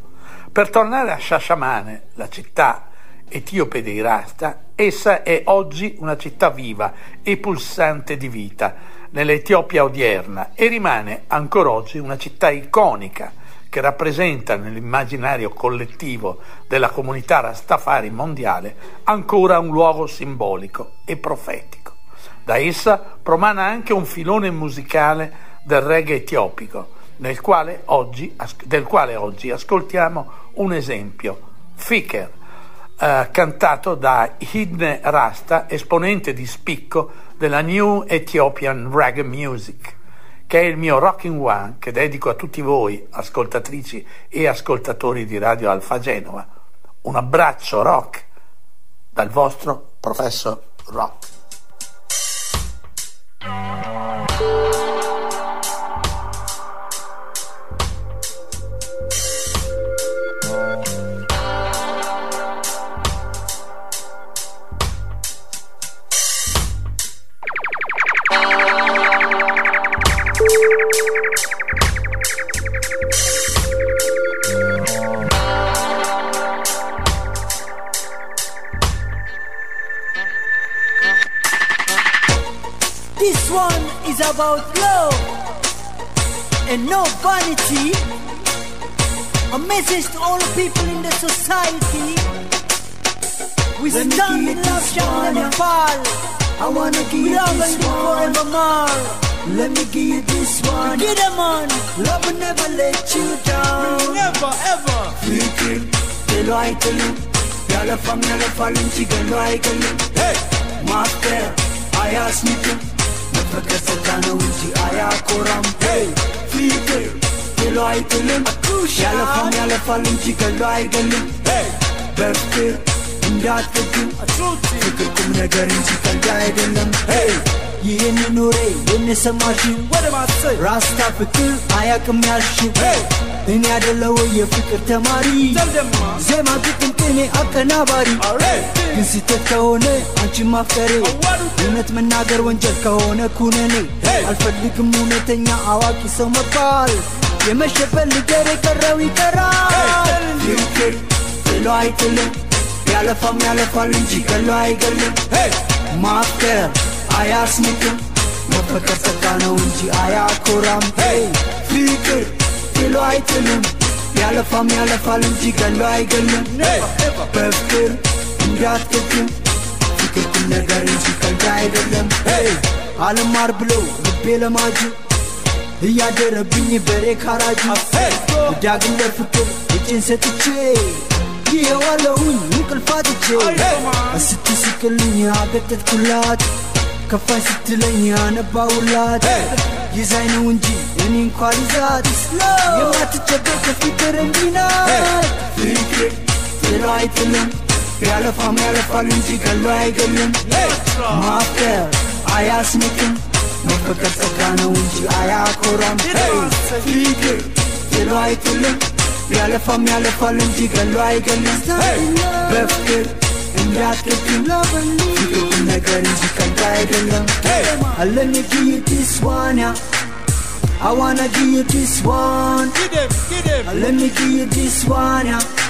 Per tornare a Shashamane, la città etiope dei Rasta, essa è oggi una città viva e pulsante di vita nell'Etiopia odierna e rimane ancora oggi una città iconica che rappresenta nell'immaginario collettivo della comunità Rastafari mondiale ancora un luogo simbolico e profetico. Da essa promana anche un filone musicale del reggae etiopico, quale oggi, del quale oggi ascoltiamo un esempio, Fikr, eh, cantato da Hidne Rasta, esponente di spicco della New Ethiopian Reggae Music che è il mio Rocking One che dedico a tutti voi, ascoltatrici e ascoltatori di Radio Alfa Genova. Un abbraccio rock dal vostro professor Rock. About love and no vanity. A message to all the people in the society. We Let me stand give in you love this shall one, never fall. I wanna give We you love this and live one. forevermore. Let me give you this one. Get them on. Love will never let you down. Never ever. Fikir, telo ay telo. Yala fam yala falun chigalo ay galo. Hey. Master, aya smito. በገጽታ ነው እንጂ አያኮራም ፍቅር ብሎ አይጥልም ያለፋም ያለፋል እንጂ ገሎ አይገልም በፍቅር እንዳትግም ፍቅር ቁም ነገር እንጂ ቀልድ አይደለም ይህን ኑሬ የንሰማሽው ራስታ ፍቅር አያቅም ያልሽው እኔ አደለው የፍቅር ተማሪ ዜማ ግጥም ቅኔ አቀናባሪ ግን ስህተት ከሆነ አንቺ ማፍቀሬ እውነት መናገር ወንጀል ከሆነ ኩነኔ። አልፈልግም እውነተኛ አዋቂ ሰው መባል። የመሸበት ልገር የቀረው ይቀራል። ፍቅር ጥሎ አይጥልም። ያለፋም ያለፋል እንጂ ገሎ አይገልም። ማፍቀር አያስንቅም መፈቀር ጸጋ ነው እንጂ አያኮራም። ፍቅር ጥሎ አይጥልም። ያለፋም ያለፋል እንጂ ገሎ አይገልም። በፍቅር እንዳትገግም ፍቅር ቁም ነገር እንጂ ቀልድ አይደለም። አልማር ብሎ ልቤ ለማጁ እያደረብኝ በሬ ካራጁ ዳግም ለፍቅር እጄን ሰጥቼ ይኸዋለሁኝ እንቅልፍ አጥቼ ስትስቅልኝ አገጠጥኩላት ከፋኝ ስትለኝ አነባውላት ይዛኝ ነው እንጂ እኔ እንኳ ልዛት የማትጨበቅ ፍቅር እንዲህ ናት ፍቅር አይጥልም ያለፋም ያለፋል እንጂ ገሎ አይገልም ማፍቀር አያስንቅም መፈቀር ጸጋ ነው እንጂ አያኮራም። ፍቅር ጥሎ አይጥልም። ያለፋም ያለፋል እንጂ ገሎ አይገልም በፍቅር እንዳትገድም ፍቅር ቁም ነገር እንጂ ቀልድ አይደለም። one yeah. I wanna give you this one Let me give you this one yeah.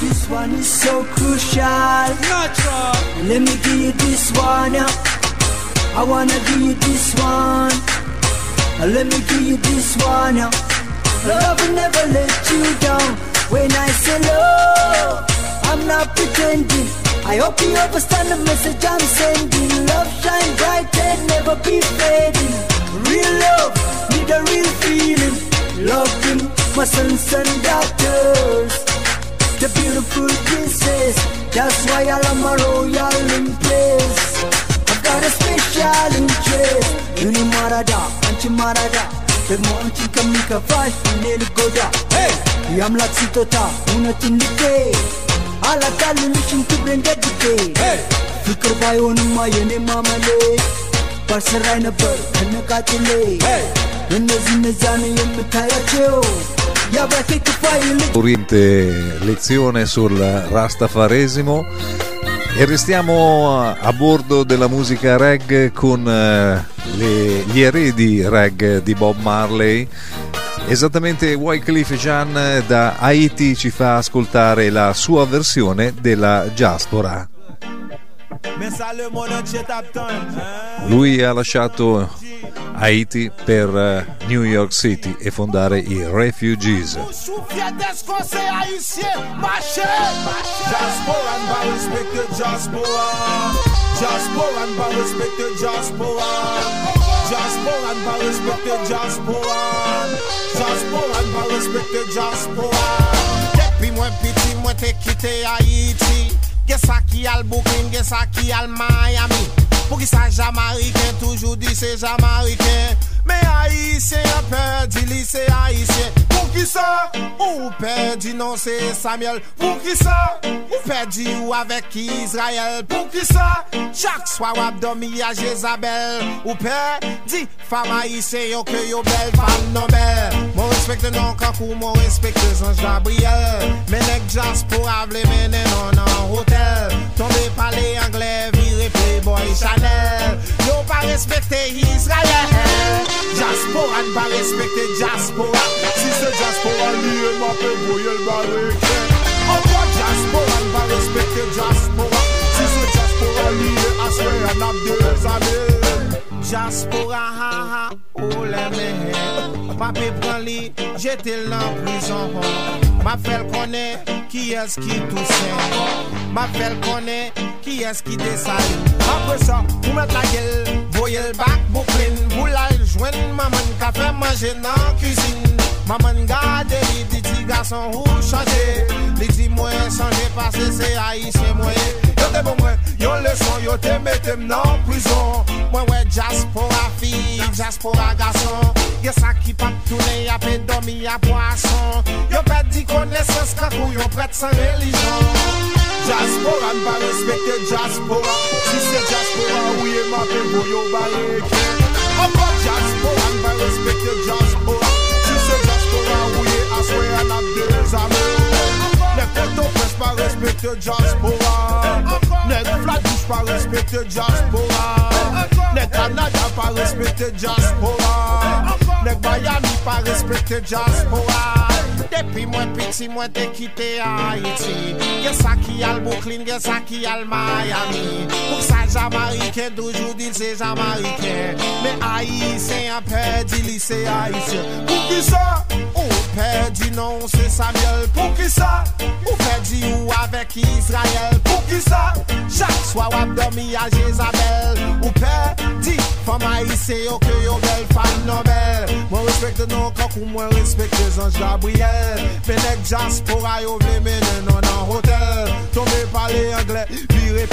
This one is so crucial. Natural. Let me give you this one yeah. I wanna give you this one. Let me give you this one yeah. Love will never let you down. When I say love I'm not pretending. I hope you understand the message I'm sending. Love shine bright and never be fading. Real love, need a real feeling. Love them, my sons and daughters The beautiful kisses That's why I love my royal place I've got a special interest. እኔ ማራዳ አንቺ ማራዳ ደግሞ አንቺን ከሚከፋሽ እኔ ልጎዳ የአምላክ ስጦታ እውነትን ልቤ አላታልልሽም ክብሬን ደግፌ ፍቅር ባይሆንማ የኔ ማመሌ ባልሰራይ ነበር ከነቃጭሌ እነዚህ እነዚያን የምታያቸው Oriente lezione sul rastafaresimo e restiamo a bordo della musica reggae con eh, le- gli eredi reggae di Bob Marley. Esattamente Wycliffe Jean eh, da Haiti ci fa ascoltare la sua versione della Diaspora. T'attend. Lui ha lasciato Haiti per eh, New York City e fondare i Refugees. Souviens d'est-ce qu'on c'est haïtien, marché. Diaspora, va respecter diaspora. Diaspora, va respecter diaspora. Diaspora, va respecter diaspora. Diaspora, va respecter diaspora. Depuis moi petit, moi t'ai quitté Haïti. Qu'est-ce qui a le Brooklyn, qu'est-ce qui a le Pou ki sa Jamariken, toujou di se Jamariken Me Haitien, pe di li se Haitien Pou ki sa, ou pe di non se Samuel. Pou ki sa, ou pe di ou avek Israel Pou ki sa, chak swa wap domi a Jezabel Ou pe di, fam Haitien yo ke yo bel, fam non bel Mon respekte non kakou, mon respekte zanj Gabriel. Menek jas pou avle menen non an hotel Tombe pale angle vi reple boy Chanel. Yo pa respekte Israel Jasporan pa respekte Jasporan Si se Jasporan liye ma pe boye l bareke Anwa Jasporan pa respekte Jasporan Si se Jasporan liye aswe an ap de zane Jaspora ha ha ou le mehe Pape pran li, jete l nan prizon Ma fel konen, ki es ki tou sen Ma fel konen, ki es ki desali Apre sa, pou met la gel Voye l bak bouklin Vou la l jwen maman ka fe manje nan kusin Maman gade li, di ti gason ou chanje. Li di mwen chanje pase se a yi se mwen. te bon mwen. Yon leson yo te metem nan prizon Mwen wè jas pou a fi, jas pou a gason Gye sa ki pap toune apè domi a poason Yo pet di konesans kakou yo pret san relijon Jas pou a mpa respekte jas pou a Si se jas pou a ouye ma pe pou yo baleke Anpa jas pou a mpa respekte jas pou a Si se jas pou a ouye aswe an ap de zame Poto pres pa respekte diaspora. Nek flatouche pa respekte diaspora. Nek Canada pa respekte diaspora. Nek Miami pa respekte diaspora Depi mwen piti mwen te kite Haiti. Gen sa ki al Brooklyn, gen sa ki al Miami. Kouk sa Jamaiken, dojou dil se Jamaiken Men Haitien a perdi li se Haitien Pou ki sa, ou perdi non se Samuel. Pou ki sa, ou perdi ou avek Israel Pou ki sa, chak swa wap domi a Jezabel Ou perdi fam Haitien yo ke yo bel fan Nobel Mwen respekte non kakou, mwen respekte Zanj Gabriel. Menek diaspora yo vle mene non an hotel pale angle, vire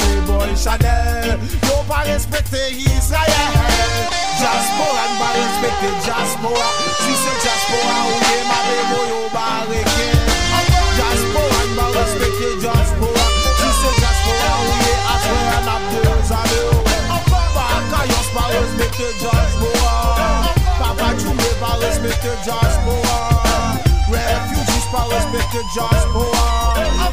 Chanel. Yo pa Israel pa Si se diaspora ou ye ma bebo yo bareke Diaspora n pa respekte Si se diaspora ou ye aswe an ap de yo Bakayos pa respekte Papa Jume pa respekte diaspora Refugees pa respekte diaspora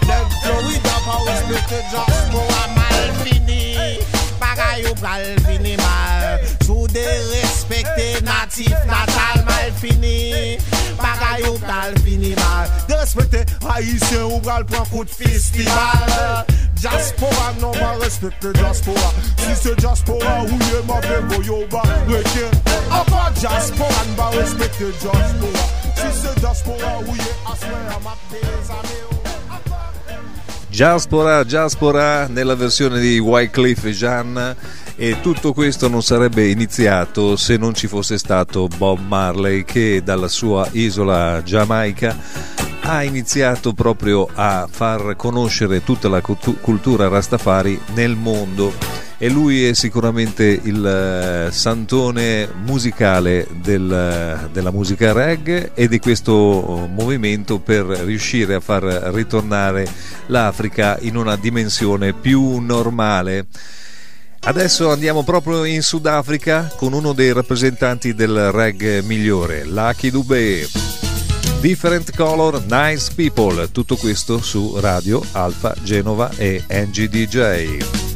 Nek Florida pa respekte diaspora Mal fini, bagay pral fini mal Sou de respekte natif natal mal fini Bagay pral fini mal De respekte Haitien ou pral pran kout festival Diaspora non pa respekte diaspora Si se diaspora ou ye ma fe voyo ba reke Encore diaspora n pa respekte diaspora diaspora nella versione di Wycliffe Jean e tutto questo non sarebbe iniziato se non ci fosse stato Bob Marley che dalla sua isola Giamaica ha iniziato proprio a far conoscere tutta la cultu- cultura Rastafari nel mondo e lui è sicuramente il eh, santone musicale del- della musica reggae e di questo movimento per riuscire a far ritornare l'Africa in una dimensione più normale. Adesso andiamo proprio in Sudafrica con uno dei rappresentanti del reggae migliore, Lucky Dubé. Different Color, Nice People, tutto questo su Radio Alfa Genova e NGDJ.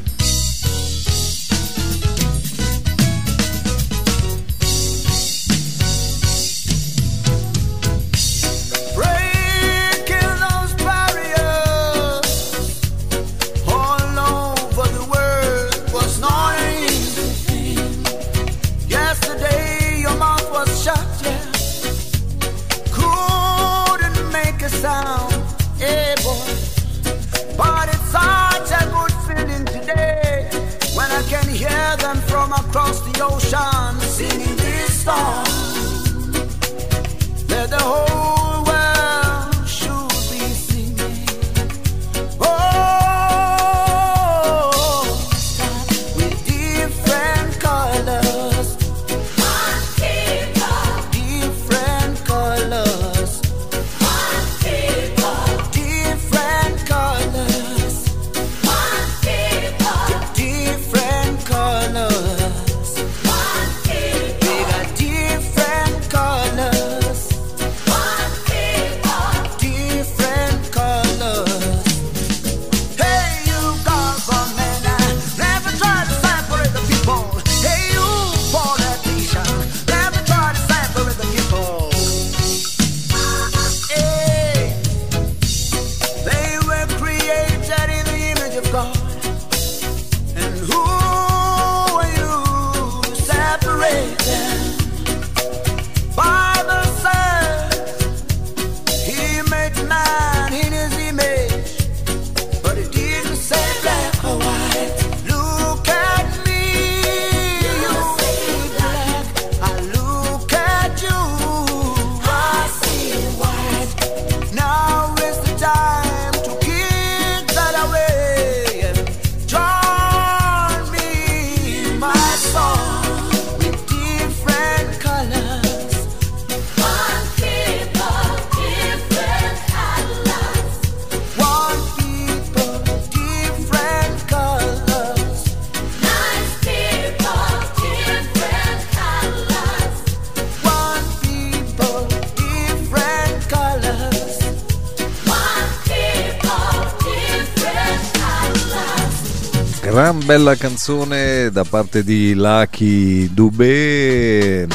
Bella canzone da parte di Lucky Dubé.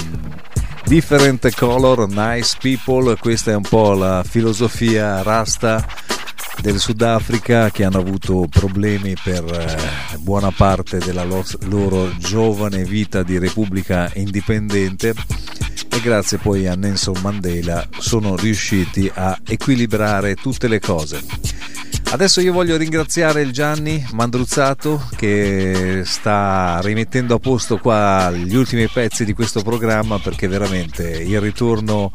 Different color, nice people. Questa è un po' la filosofia rasta del Sudafrica che hanno avuto problemi per eh, buona parte della lo- loro giovane vita di repubblica indipendente e grazie poi a Nelson Mandela sono riusciti a equilibrare tutte le cose. Adesso io voglio ringraziare il Gianni Mandruzzato che sta rimettendo a posto qua gli ultimi pezzi di questo programma perché veramente il ritorno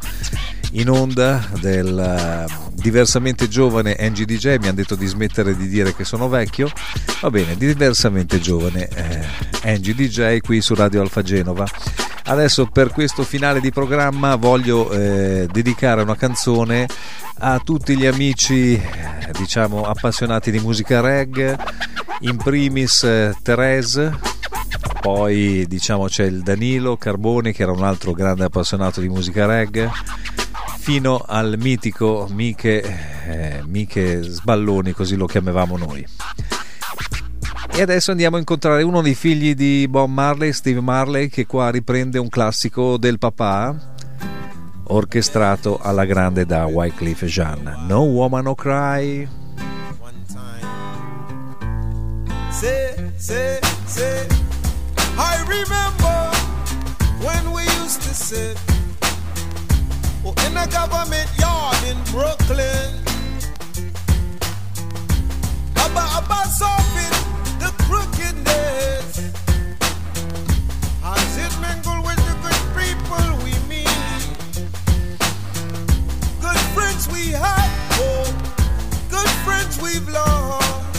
in onda del eh, diversamente giovane NGDJ mi hanno detto di smettere di dire che sono vecchio. Va bene diversamente giovane eh, NGDJ qui su Radio Alfa Genova adesso per questo finale di programma voglio eh, dedicare una canzone a tutti gli amici eh, diciamo appassionati di musica reggae in primis eh, Therese poi diciamo c'è il Danilo Carboni che era un altro grande appassionato di musica reggae fino al mitico Miche, eh, Miche Sballoni, così lo chiamavamo noi. E adesso andiamo a incontrare uno dei figli di Bob Marley, Steve Marley, che qua riprende un classico del papà, orchestrato alla grande da Wycliffe Jean. No Woman No Cry. Say, say, say. I remember when we used to sit oh, in a government yard in Brooklyn. Solving the crookedness. As it with the good people we meet. Good friends we had, oh, good friends we've lost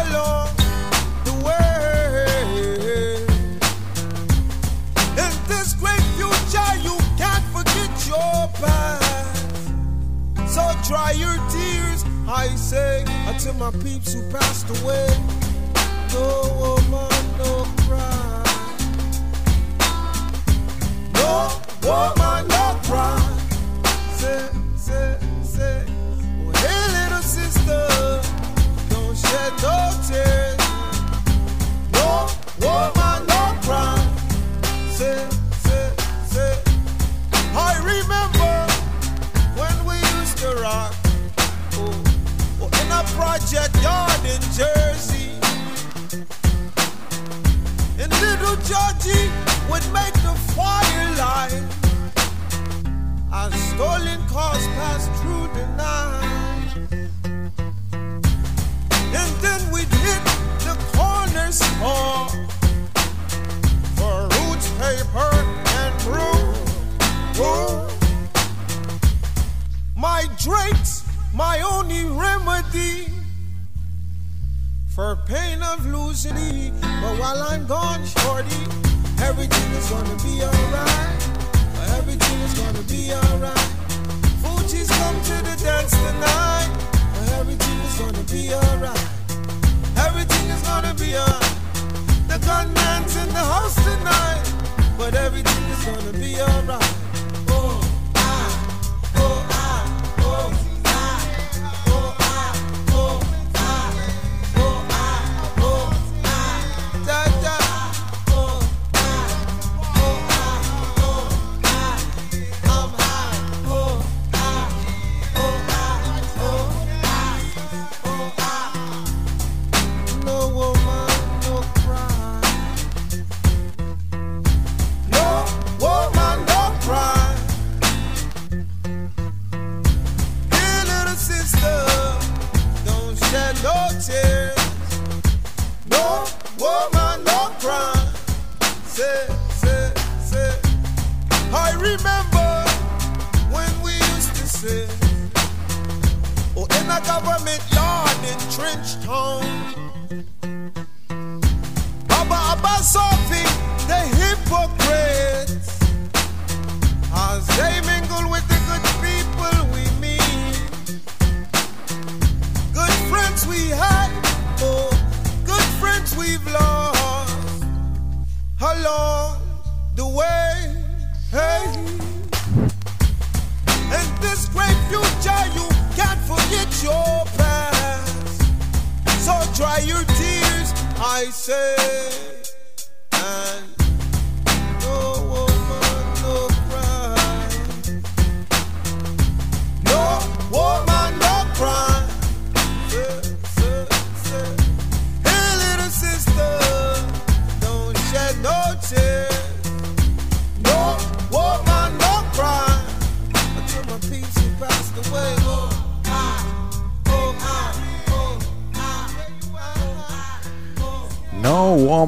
along the way. In this great future, you can't forget your past. So dry your tears, I say, until my peeps who passed away. No woman, no cry. No woman, no cry. Say, say, say. Oh, hey, little sister, don't shed no tears. No woman, in a project yard in Jersey. And little Georgie would make the fire light. As stolen cars passed through the night. And then we'd hit the corner store for roots, paper, and brew. Brew. My drinks, my only remedy for pain of losing thee. But while I'm gone, shorty, everything is gonna be alright. Everything is gonna be alright. Fuji's come to the dance tonight. Everything is gonna be alright. Everything is gonna be alright. The gunman's in the house tonight. But everything is gonna be alright.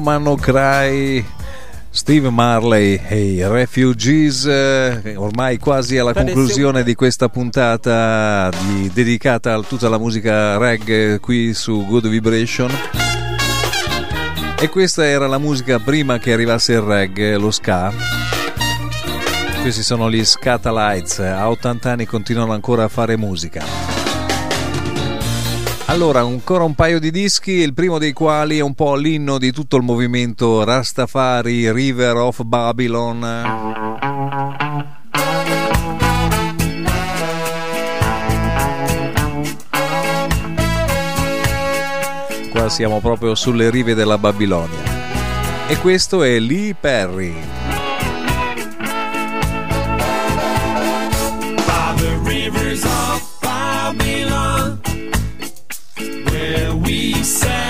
Woman Cry Steve Marley e i Refugees, eh, ormai quasi alla conclusione di questa puntata di, dedicata a tutta la musica reggae qui su Good Vibration. E questa era la musica prima che arrivasse il reggae, lo ska. Questi sono gli Scatalites, a 80 anni continuano ancora a fare musica. Allora, ancora un paio di dischi, il primo dei quali è un po' l'inno di tutto il movimento Rastafari River of Babylon. Qua siamo proprio sulle rive della Babilonia. E questo è Lee Perry. said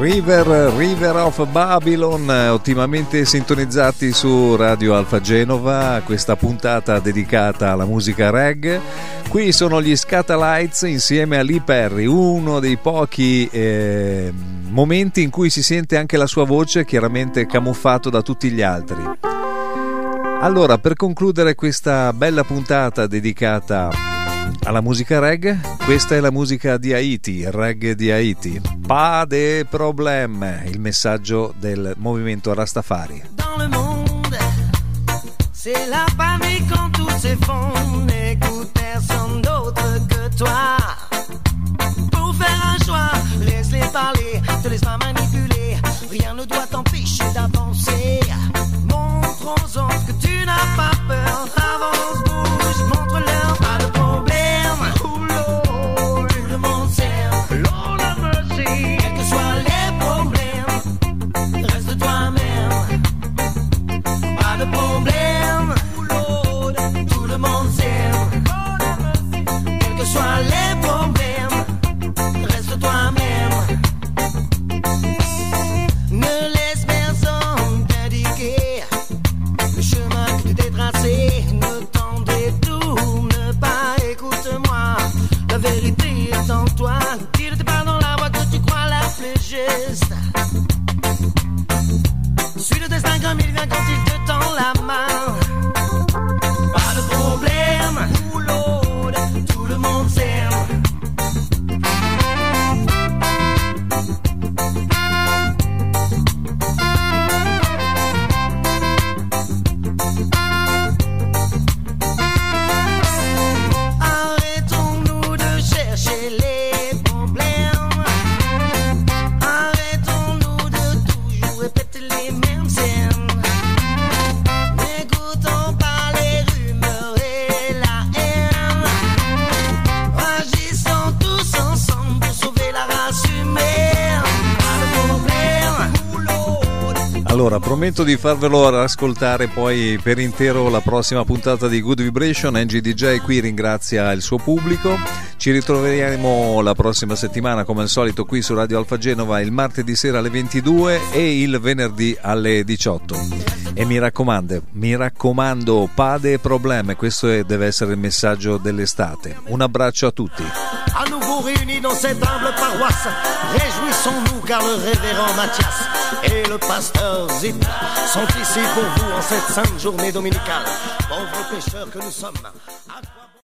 River, River of Babylon, ottimamente sintonizzati su Radio Alfa Genova, questa puntata dedicata alla musica reggae. Qui sono gli Scatalites insieme a Lee Perry, uno dei pochi eh, momenti in cui si sente anche la sua voce, chiaramente camuffato da tutti gli altri. Allora, per concludere questa bella puntata dedicata alla musica reggae, questa è la musica di Haiti, reggae di Haiti. Pas de problème, il messaggio del movimento Rastafari. Dans le monde, c'est la panique quand tout s'effondre. N'écoute personne d'autre que toi. Pour faire un choix, laisse-les parler, te laisse pas manipuler. Rien ne doit t'empêcher d'avancer. Montre aux autres que tu n'as pas peur. Avance, bouge, montre-leur pas Allora, prometto di farvelo ascoltare poi per intero la prossima puntata di Good Vibration. Angie DJ qui ringrazia il suo pubblico. Ci ritroveremo la prossima settimana, come al solito, qui su Radio Alfa Genova il martedì sera alle 22 e il venerdì alle 18. E mi raccomando, mi raccomando, pade probleme, questo deve essere il messaggio dell'estate. Un abbraccio a tutti. À nouveau réunis dans cette humble paroisse, réjouissons-nous car le révérend Mathias et le pasteur Zip sont ici pour vous en cette sainte journée dominicale. Pauvres pécheurs que nous sommes,